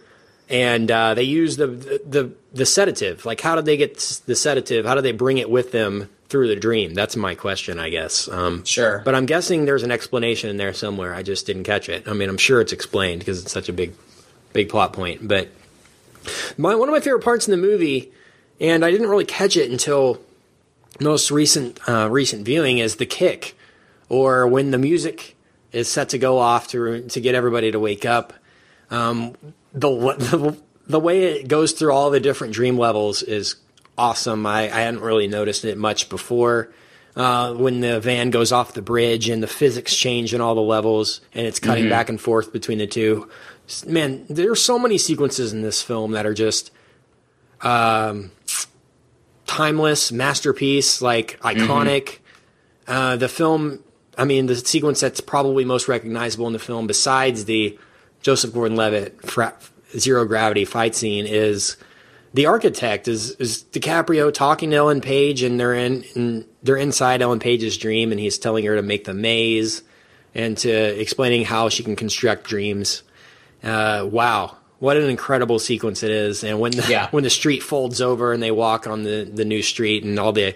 and uh, they use the, the the sedative. Like, how did they get the sedative? How do they bring it with them through the dream? That's my question, I guess. Um, Sure. but I'm guessing there's an explanation in there somewhere. I just didn't catch it. I mean, I'm sure it's explained because it's such a big, big plot point. But my one of my favorite parts in the movie, and I didn't really catch it until most recent uh, recent viewing, is the kick, or when the music is set to go off to to get everybody to wake up. Um, the, the the way it goes through all the different dream levels is awesome. I, I hadn't really noticed it much before. Uh, when the van goes off the bridge and the physics change in all the levels and it's cutting back and forth between the two. Man, there's so many sequences in this film that are just um, timeless, masterpiece, like iconic. Uh, the film, I mean, the sequence that's probably most recognizable in the film, besides the Joseph Gordon-Levitt fra- zero gravity fight scene, is the architect is is DiCaprio talking to Ellen Page, and they're in, in they're inside Ellen Page's dream, and he's telling her to make the maze and to explaining how she can construct dreams. Uh, wow, what an incredible sequence it is! And when the, Yeah. when the street folds over and they walk on the the new street, and all the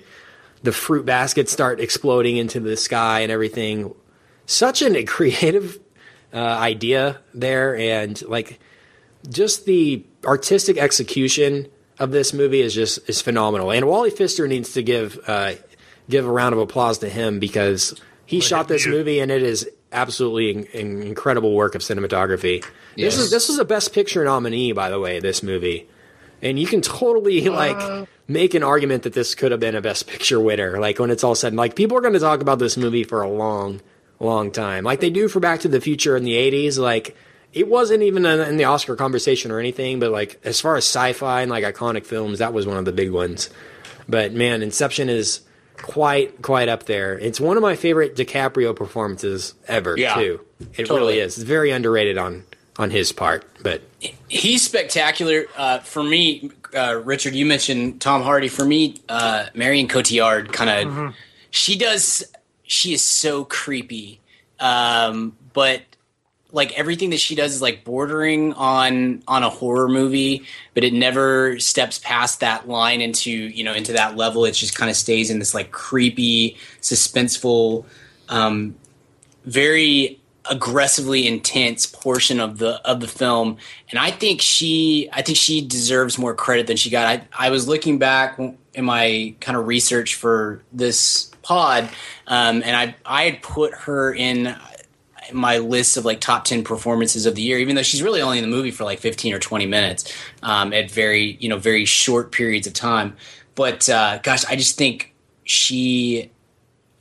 the fruit baskets start exploding into the sky and everything. Such an creative uh, idea there, and like just the artistic execution of this movie is just is phenomenal. And Wally Pfister needs to give uh, give a round of applause to him because he shot this you. movie and it is absolutely in, incredible work of cinematography. This is this was a Best Picture nominee, by the way. This movie, and you can totally like uh. make an argument that this could have been a Best Picture winner. Like when it's all said, and like people are going to talk about this movie for a long, long time, like they do for Back to the Future in the '80s. Like it wasn't even in the Oscar conversation or anything, but like as far as sci-fi and like iconic films, that was one of the big ones. But man, Inception is quite quite up there. It's one of my favorite DiCaprio performances ever Yeah, too. It totally. really is. It's very underrated on on his part, but he's spectacular. Uh, for me, uh, Richard, you mentioned Tom Hardy. For me, uh, Marion Cotillard kind of she does. She is so creepy, um, but like everything that she does is like bordering on on a horror movie, but it never steps past that line into you know into that level. It just kind of stays in this like creepy, suspenseful, um, very aggressively intense portion of the of the film and i think she i think she deserves more credit than she got i i was looking back in my kind of research for this pod um and i i had put her in my list of like top 10 performances of the year even though she's really only in the movie for like 15 or 20 minutes um at very you know very short periods of time but uh gosh i just think she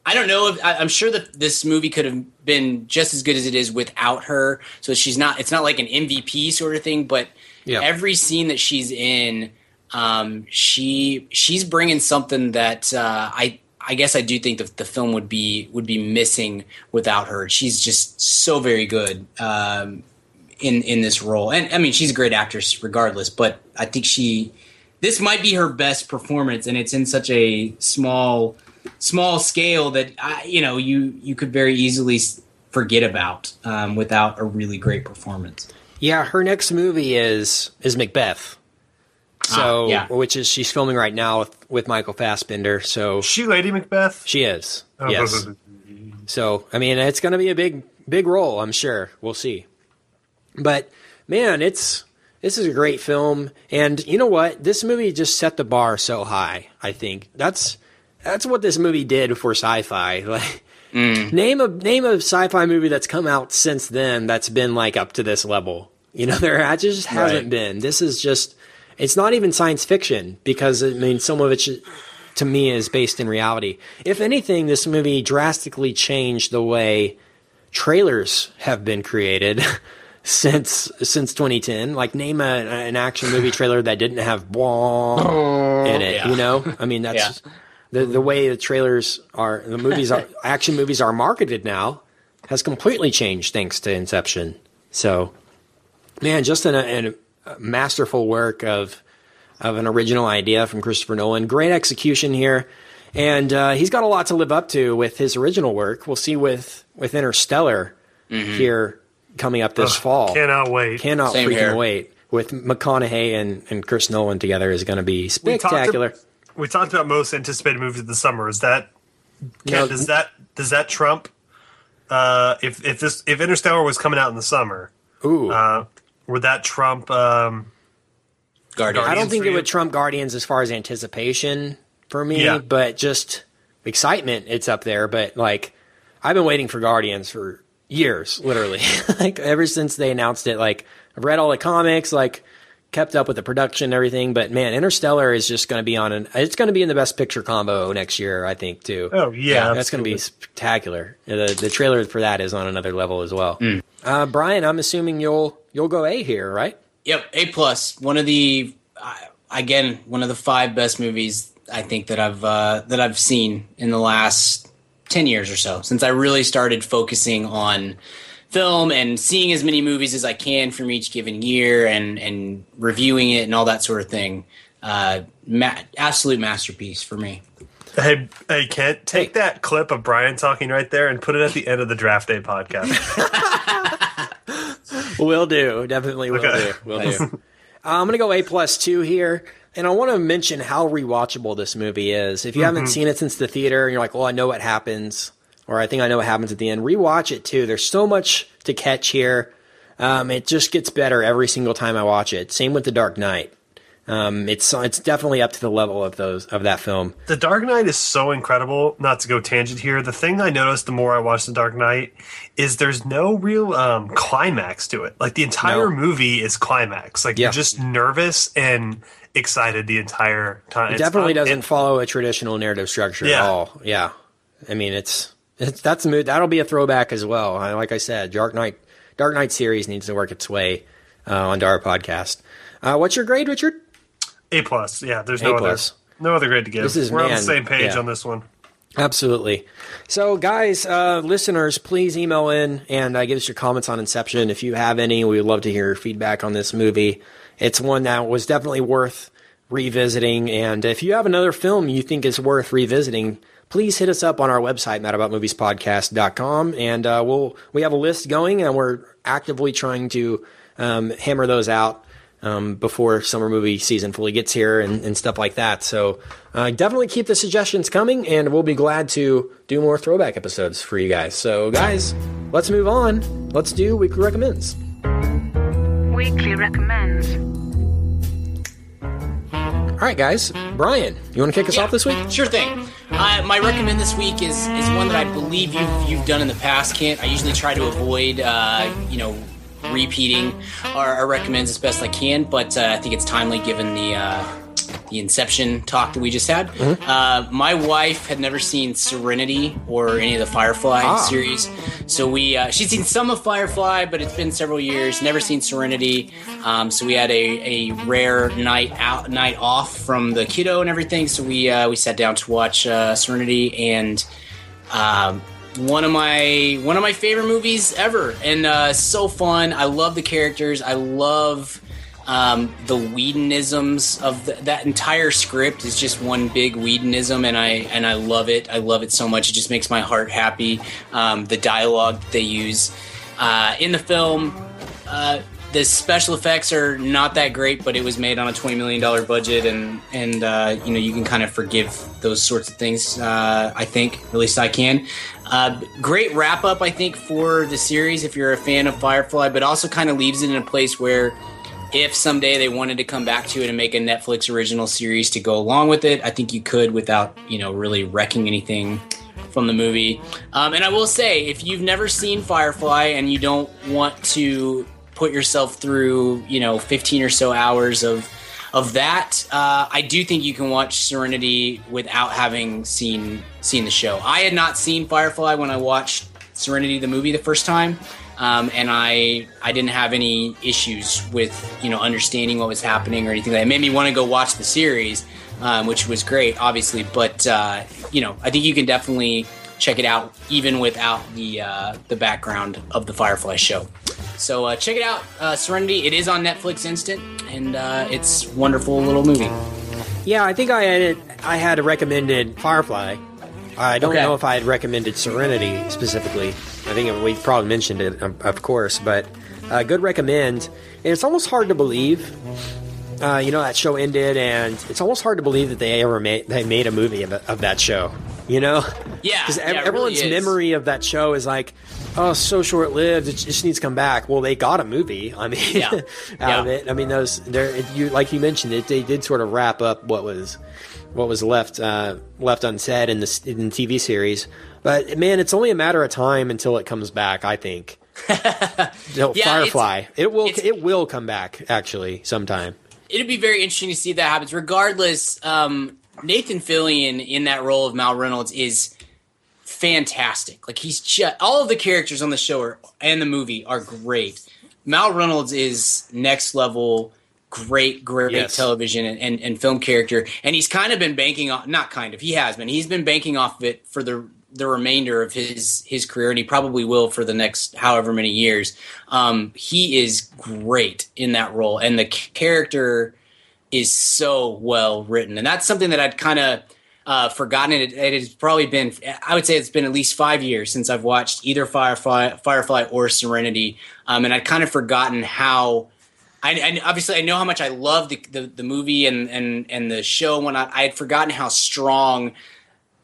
I don't know if I, I'm sure that this movie could have been just as good as it is without her. So she's not. It's not like an MVP sort of thing. But Yeah. every scene that she's in, um, she she's bringing something that uh, I I guess I do think that the film would be would be missing without her. She's just so very good um, in in this role, and I mean she's a great actress regardless. But I think she this might be her best performance, and it's in such a small small scale that I, you know you you could very easily forget about um, without a really great performance. Yeah, her next movie is is Macbeth. So, Ah, yeah. which is she's filming right now with, with Michael Fassbender. So She Lady Macbeth. she is. Oh, yes. So, I mean, it's going to be a big big role, I'm sure. We'll see. But man, it's this is a great film and you know what? This movie just set the bar so high, I think. That's that's what this movie did for sci-fi. Like name a name a sci-fi movie that's come out since then that's been like up to this level. You know, there ha- just hasn't Right. been. This is just it's not even science fiction because I mean some of it sh- to me is based in reality. If anything, this movie drastically changed the way trailers have been created since since 2010. Like name a, an action movie trailer that didn't have blah oh, in it. Yeah. You know, I mean that's the the way the trailers are. The movies are action movies are marketed now has completely changed thanks to Inception. So, man, just an, an, masterful work of of an original idea from Christopher Nolan. Great execution here, and uh, he's got a lot to live up to with his original work. We'll see with with Interstellar here coming up this fall. Cannot wait. Cannot Same freaking here. wait. With McConaughey and, and Chris Nolan together is going to be We talked- spectacular. We talked about most anticipated movies of the summer. Is that No, Ken, does that does that trump? Uh, if if this if Interstellar was coming out in the summer, ooh, uh, would that trump? Um, Guardians. I don't think for it you? would trump Guardians as far as anticipation for me, Yeah. but just excitement, it's up there. But like, I've been waiting for Guardians for years, literally, like ever since they announced it. Like, I've read all the comics, like kept up with the production and everything. But man, Interstellar is just going to be on an. It's going to be in the Best Picture combo next year, I think, too. oh yeah, That's going to be spectacular. The the trailer for that is on another level as well. Hmm. Uh, Brian, I'm assuming you'll you'll go A here, right? Yep, A plus. One of the uh, again one of the five best movies I think that I've uh, that I've seen in the last ten years or so since I really started focusing on film and seeing as many movies as I can from each given year and and reviewing it and all that sort of thing. Uh, ma- absolute masterpiece for me. Hey, hey, Kent, take that clip of Brian talking right there and put it at the end of the draft day podcast. Will do. Definitely will Okay. do. Will do. Uh, I'm going to go A plus two here. And I want to mention how rewatchable this movie is. If you haven't seen it since the theater and you're like, well, I know what happens, or I think I know what happens at the end, rewatch it too. There's so much to catch here. Um, it just gets better every single time I watch it. Same with The Dark Knight. Um, it's it's definitely up to the level of those of that film. The Dark Knight is so incredible. Not to go tangent here, the thing I noticed the more I watched The Dark Knight is there's no real um, climax to it. Like the entire No. movie is climax. Like Yeah. you're just nervous and excited the entire time. It definitely um, doesn't it- follow a traditional narrative structure at all. Yeah, I mean it's it's that's mood that'll be a throwback as well. Like I said, Dark Knight Dark Knight series needs to work its way uh, onto our podcast. Uh, what's your grade, Richard? A plus. Yeah, there's no other no other grade to give. This is- We're on the same page yeah. on this one. Absolutely. So, guys, uh, listeners, please email in and uh, give us your comments on Inception if you have any. We would love to hear your feedback on this movie. It's one that was definitely worth revisiting. And if you have another film you think is worth revisiting, please hit us up on our website, madaboutmoviespodcast.com. And uh, we'll we have a list going, and we're actively trying to um, hammer those out um, before summer movie season fully gets here and, and stuff like that. So uh, definitely keep the suggestions coming, and we'll be glad to do more throwback episodes for you guys. So, guys, let's move on. Let's do weekly recommends. Weekly recommends. All right, guys. Brian, you want to kick us Yeah, off this week? Sure thing. Uh, my recommend this week is is one that I believe you've you've done in the past. Kent. I usually try to avoid uh, you know repeating our, our recommends as best I can, but uh, I think it's timely given the. Uh, the Inception talk that we just had. Uh, my wife had never seen Serenity or any of the Firefly Ah. series, so we uh, she'd seen some of Firefly, but it's been several years. Never seen Serenity, um, so we had a, a rare night out, night off from the kiddo and everything. So we uh, we sat down to watch uh, Serenity and. Um, one of my one of my favorite movies ever, and uh, so fun. I love the characters. I love um, the Whedonisms of the, that entire script is just one big Whedonism, and I and I love it. I love it so much. It just makes my heart happy. Um, the dialogue they use uh, in the film. Uh, the special effects are not that great, but it was made on a twenty million dollar budget, and and uh, you know you can kind of forgive those sorts of things. Uh, I think, at least I can. Uh, great wrap up, I think, for the series if you're a fan of Firefly, but also kind of leaves it in a place where if someday they wanted to come back to it and make a Netflix original series to go along with it, I think you could without you know really wrecking anything from the movie. Um, and I will say, if you've never seen Firefly and you don't want to put yourself through you know 15 or so hours of of that, uh, I do think you can watch Serenity without having seen seen the show. I had not seen Firefly when I watched Serenity the movie the first time. Um, and I I didn't have any issues with you know understanding what was happening or anything that. It made me want to go watch the series, um, which was great, obviously. But uh, you know, I think you can definitely check it out even without the uh, the background of the Firefly show. So uh, check it out, uh, Serenity. It is on Netflix Instant, and uh, it's a wonderful little movie. Yeah, I think I had I had recommended Firefly. I don't Okay. know if I had recommended Serenity specifically. I think we probably mentioned it, of of course, but uh, good recommend. And it's almost hard to believe. Uh, you know that show ended, and it's almost hard to believe that they ever made they made a movie of, of that show. You know, Yeah, because yeah, it really everyone's memory of that show is like, oh, so short lived. It just needs to come back. Well, they got a movie. I mean, Yeah. out of it. I mean, those there. You like you mentioned it. They did sort of wrap up what was what was left uh, left unsaid in the in the TV series. But man, it's only a matter of time until it comes back. I think. No, Yeah, Firefly. It will. It will come back actually sometime. it'd be very interesting to see if that happens. Regardless, um, Nathan Fillion in that role of Mal Reynolds is fantastic. Like he's just all of the characters on the show are, and the movie are great. Mal Reynolds is next level. Great, great Yes. television and, and, and film character, and he's kind of been banking on not kind of he has been he's been banking off of it for the the remainder of his his career, and he probably will for the next however many years. Um, he is great in that role, and the character is so well written, and that's something that I'd kind of uh, forgotten. It, it has probably been, I would say, it's been at least five years since I've watched either Firefly, Firefly or Serenity, um, and I'd kind of forgotten how. I, obviously I know how much I love the, the, the movie and, and, and the show. When I, I had forgotten how strong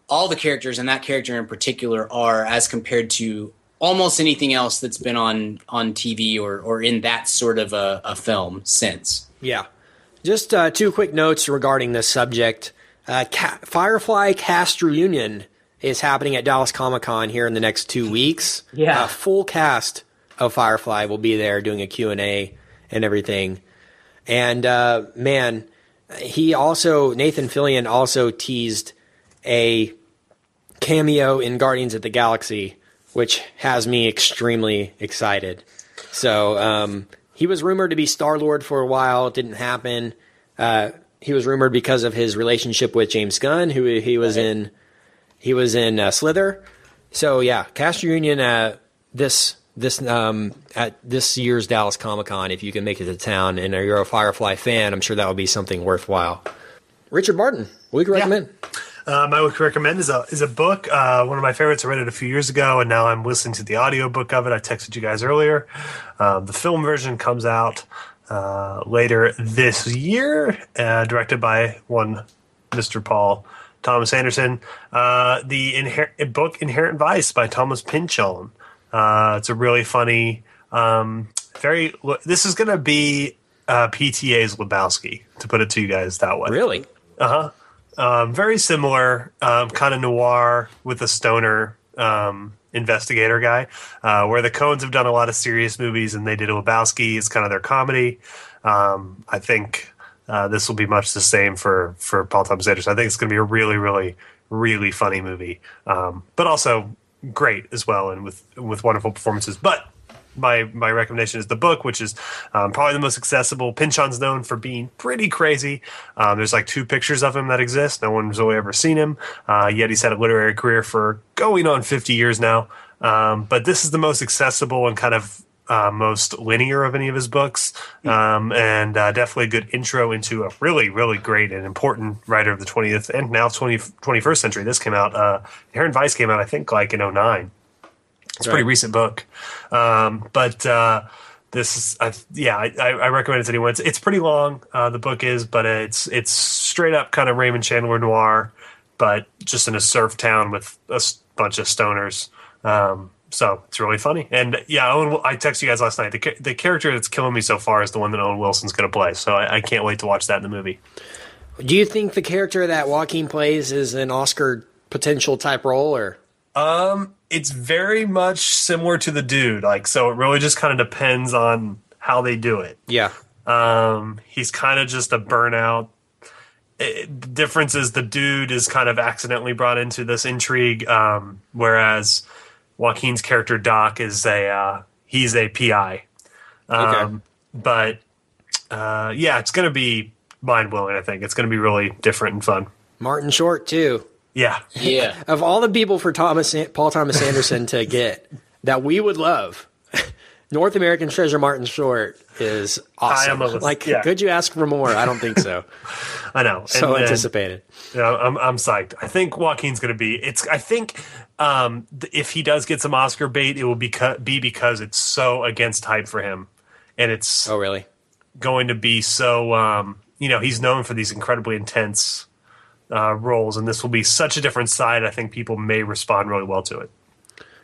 all the characters and that character in particular are as compared to almost anything else that's been on on TV or or in that sort of a, a film since. Yeah. Just uh, two quick notes regarding this subject. Uh, Ca- Firefly cast reunion is happening at Dallas Comic Con here in the next two weeks. Yeah. Uh, full cast of Firefly will be there doing a Q&A and everything. And uh, man, he also, Nathan Fillion also teased a cameo in Guardians of the Galaxy, which has me extremely excited. So um, he was rumored to be Star Lord for a while. It didn't happen. Uh, he was rumored because of his relationship with James Gunn, who he was in. He was in uh, Slither. So yeah, cast reunion at this this um, at this year's Dallas Comic Con. If you can make it to town and you're a Firefly fan, I'm sure that would be something worthwhile. Richard Martin, what would you recommend? Um, I would recommend is a is a book. Uh, one of my favorites. I read it a few years ago, and now I'm listening to the audiobook of it. I texted you guys earlier. Um, the film version comes out uh, later this year, uh, directed by one Mr. Paul Thomas Anderson. Uh, the inher- book Inherent Vice by Thomas Pynchon. Uh, it's a really funny, um, very. This is going to be uh, PTA's Lebowski, to put it to you guys that way. Really? Uh huh. Um, very similar, um, kind of noir with a stoner um, investigator guy. Uh, where the Coens have done a lot of serious movies, and they did Lebowski. It's kind of their comedy. Um, I think uh, this will be much the same for for Paul Thomas Anderson. I think it's going to be a really, really, really funny movie, um, but also great as well, and with with wonderful performances. But my my recommendation is the book, which is um, probably the most accessible. Pynchon's known for being pretty crazy. Um, there's like two pictures of him that exist. No one's really ever seen him. Uh, yet he's had a literary career for going on 50 years now. Um, but this is the most accessible and kind of uh, most linear of any of his books, um, and uh, definitely a good intro into a really, really great and important writer of the 20th and now 20, 21st century. This came out, uh, Inherent Vice came out, I think, like in 09. It's a pretty recent book. Um, but uh, this is, I, yeah, I, I I recommend it to anyone. It's, it's pretty long, uh, the book is, but it's it's straight up kind of Raymond Chandler noir, but just in a surf town with a bunch of stoners. Um, so it's really funny. And yeah, Owen, I texted you guys last night. The, the character that's killing me so far is the one that Owen Wilson's going to play. So I, I can't wait to watch that in the movie. Do you think the character that Joaquin plays is an Oscar potential type role, or Um, it's very much similar to the dude. Like, so it really just kind of depends on how they do it. yeah? Um, he's kind of just a burnout. It, the difference is the dude is kind of accidentally brought into this intrigue, um, whereas Joaquin's character Doc is a uh, he's a PI. Um, Okay. But uh, yeah, it's going to be mind blowing. I think it's going to be really different and fun. Martin Short too. Yeah, Yeah. Of all the people for Thomas Paul Thomas Anderson to get that we would love, North American Treasure Martin Short is awesome. I am a- like, yeah. could you ask for more? I don't think so. I know. so And then- anticipated. Yeah, I'm I'm psyched. I think Joaquin's going to be. It's. I think um, if he does get some Oscar bait, it will be be because it's so against type for him, and it's Oh, really? going to be so. Um, you know, he's known for these incredibly intense uh, roles, and this will be such a different side. I think people may respond really well to it.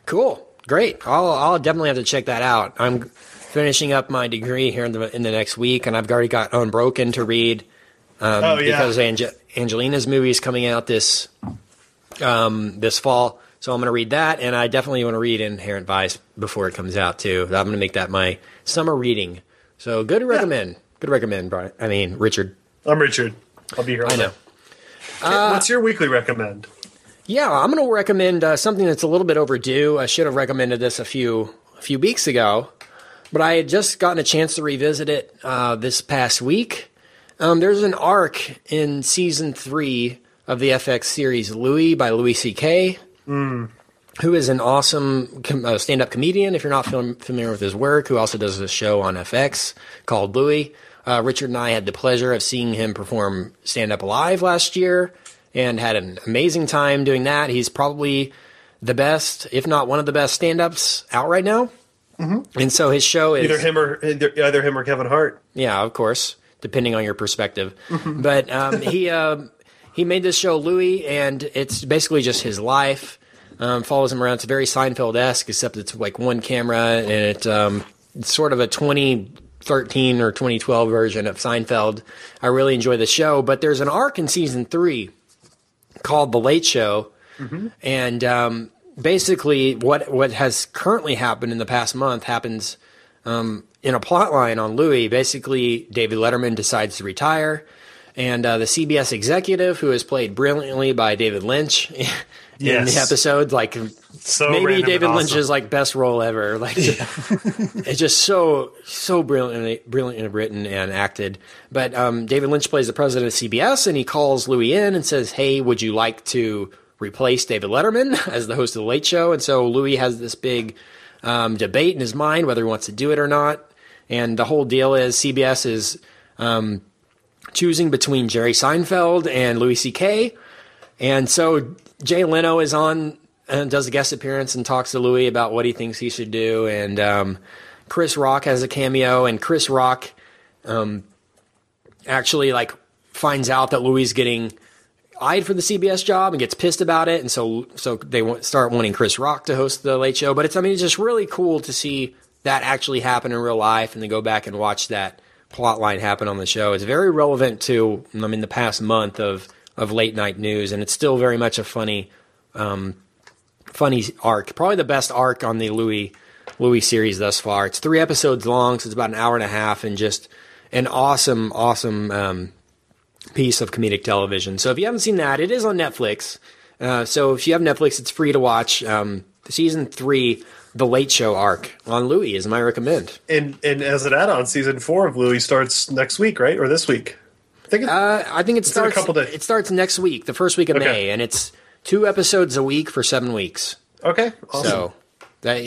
Cool. Great. I'll, I'll definitely have to check that out. I'm finishing up my degree here in the in the next week, and I've already got Unbroken to read. Um, Oh, yeah. Because Ange- Angelina's movie is coming out this um, this fall, so I'm going to read that, and I definitely want to read Inherent Vice before it comes out too. I'm going to make that my summer reading. So good to recommend. Good to recommend, Brian. I mean, Richard. I'm Richard. I'll be here. I know. Day. What's your weekly recommend? Yeah, I'm going to recommend uh, something that's a little bit overdue. I should have recommended this a few a few weeks ago, but I had just gotten a chance to revisit it uh, this past week. Um, there's an arc in season three of the FX series Louie by Louis C.K., who is an awesome com- uh, stand-up comedian. If you're not fam- familiar with his work, who also does a show on FX called Louie. Uh, Richard and I had the pleasure of seeing him perform stand-up live last year, and had an amazing time doing that. He's probably the best, if not one of the best stand-ups out right now. Mm-hmm. And so his show is Either him or either, either him or Kevin Hart. yeah, of course, depending on your perspective. but um, he um he made this show Louie, and it's basically just his life. Um, follows him around. It's very Seinfeld esque, except it's like one camera, and it um, it's sort of a twenty 2013 or 2012 version of Seinfeld. I really enjoy the show, but there's an arc in season three called The Late Show, and um, basically what what has currently happened in the past month happens um, in a plot line on Louie. Basically, David Letterman decides to retire, and uh, the CBS executive, who is played brilliantly by David Lynch in Yes. the episode, like So maybe David and Lynch's like best role ever. Like it's just so so brilliantly brilliantly written and acted. But um, David Lynch plays the president of CBS, and he calls Louis in and says, "Hey, would you like to replace David Letterman as the host of the Late Show?" And so Louis has this big um, debate in his mind whether he wants to do it or not. And the whole deal is CBS is um, choosing between Jerry Seinfeld and Louis C.K. And so Jay Leno is on and does a guest appearance and talks to Louis about what he thinks he should do. And um, Chris Rock has a cameo, and Chris Rock um, actually like finds out that Louis is getting eyed for the CBS job and gets pissed about it, and so so they start wanting Chris Rock to host the Late Show. But it's I mean it's just really cool to see that actually happen in real life, and then go back and watch that plot line happen on the show. It's very relevant to I mean the past month of of late night news, and it's still very much a funny um, funny arc. Probably the best arc on the Louie Louie series thus far. It's three episodes long, so it's about an hour and a half, and just an awesome, awesome um, piece of comedic television. So if you haven't seen that, it is on Netflix. Uh, so if you have Netflix, it's free to watch. Um, season three, The Late Show arc on Louie is my recommend. And and as an add-on, season four of Louie starts next week, right, or this week? I think. It, Uh, I think it in a starts. couple days. It starts next week, the first week of Okay. May, and it's two episodes a week for seven weeks. okay, awesome. So that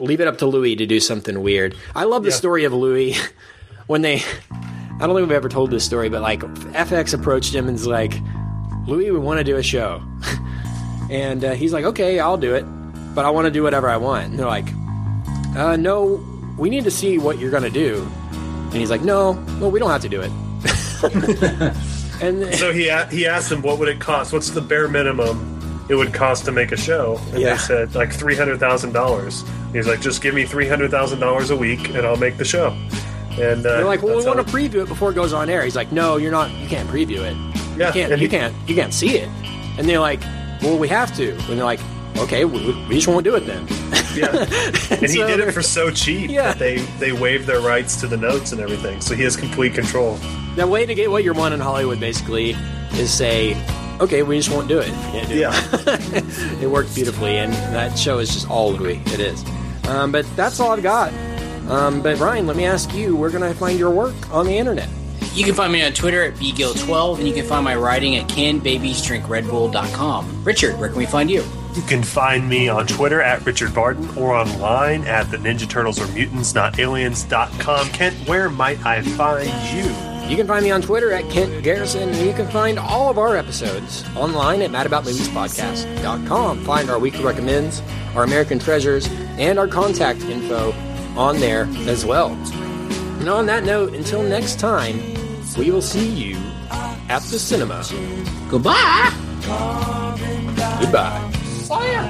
leave it up to Louis to do something weird. I love the Yeah. story of Louis when they. I don't think we've ever told this story, but like FX approached him and's like, Louis, we want to do a show, and uh, he's like, okay, I'll do it, but I want to do whatever I want. And they're like, uh, no, we need to see what you're gonna do, and he's like, no, well, we don't have to do it. and So he he asked him what would it cost? What's the bare minimum it would cost to make a show? And Yeah. they said like three hundred thousand dollars. He's like, just give me three hundred thousand dollars a week, and I'll make the show. And uh, They're like, well, we want to preview it before it goes on air. He's like, no, you're not. You can't preview it. Yeah, you can't. You he- can't. You can't see it. And they're like, well, we have to. And they're like, okay, we, we just won't do it then. Yeah, and he so did it for so cheap Yeah. that they they waived their rights to the notes and everything, so he has complete control. the way to get what you want in Hollywood, basically, is say, okay, we just won't do it. Can't do Yeah, it. it worked beautifully, and that show is just all Louis. It is. Um, but that's all I've got. Um, but Ryan, let me ask you, where can I find your work on the internet? You can find me on Twitter at bgill12, and you can find my writing at canbabiesdrinkredbull.com. Richard, where can we find you? You can find me on Twitter at Richard Barton or online at the Ninja Turtles or Mutants Not Aliens.com. Kent, where might I find you? You can find me on Twitter at Kent Garrison, and you can find all of our episodes online at madaboutmoviespodcast.com. Find our weekly recommends, our American treasures, and our contact info on there as well. And on that note, until next time, we will see you at the cinema. Goodbye! Goodbye. Fire!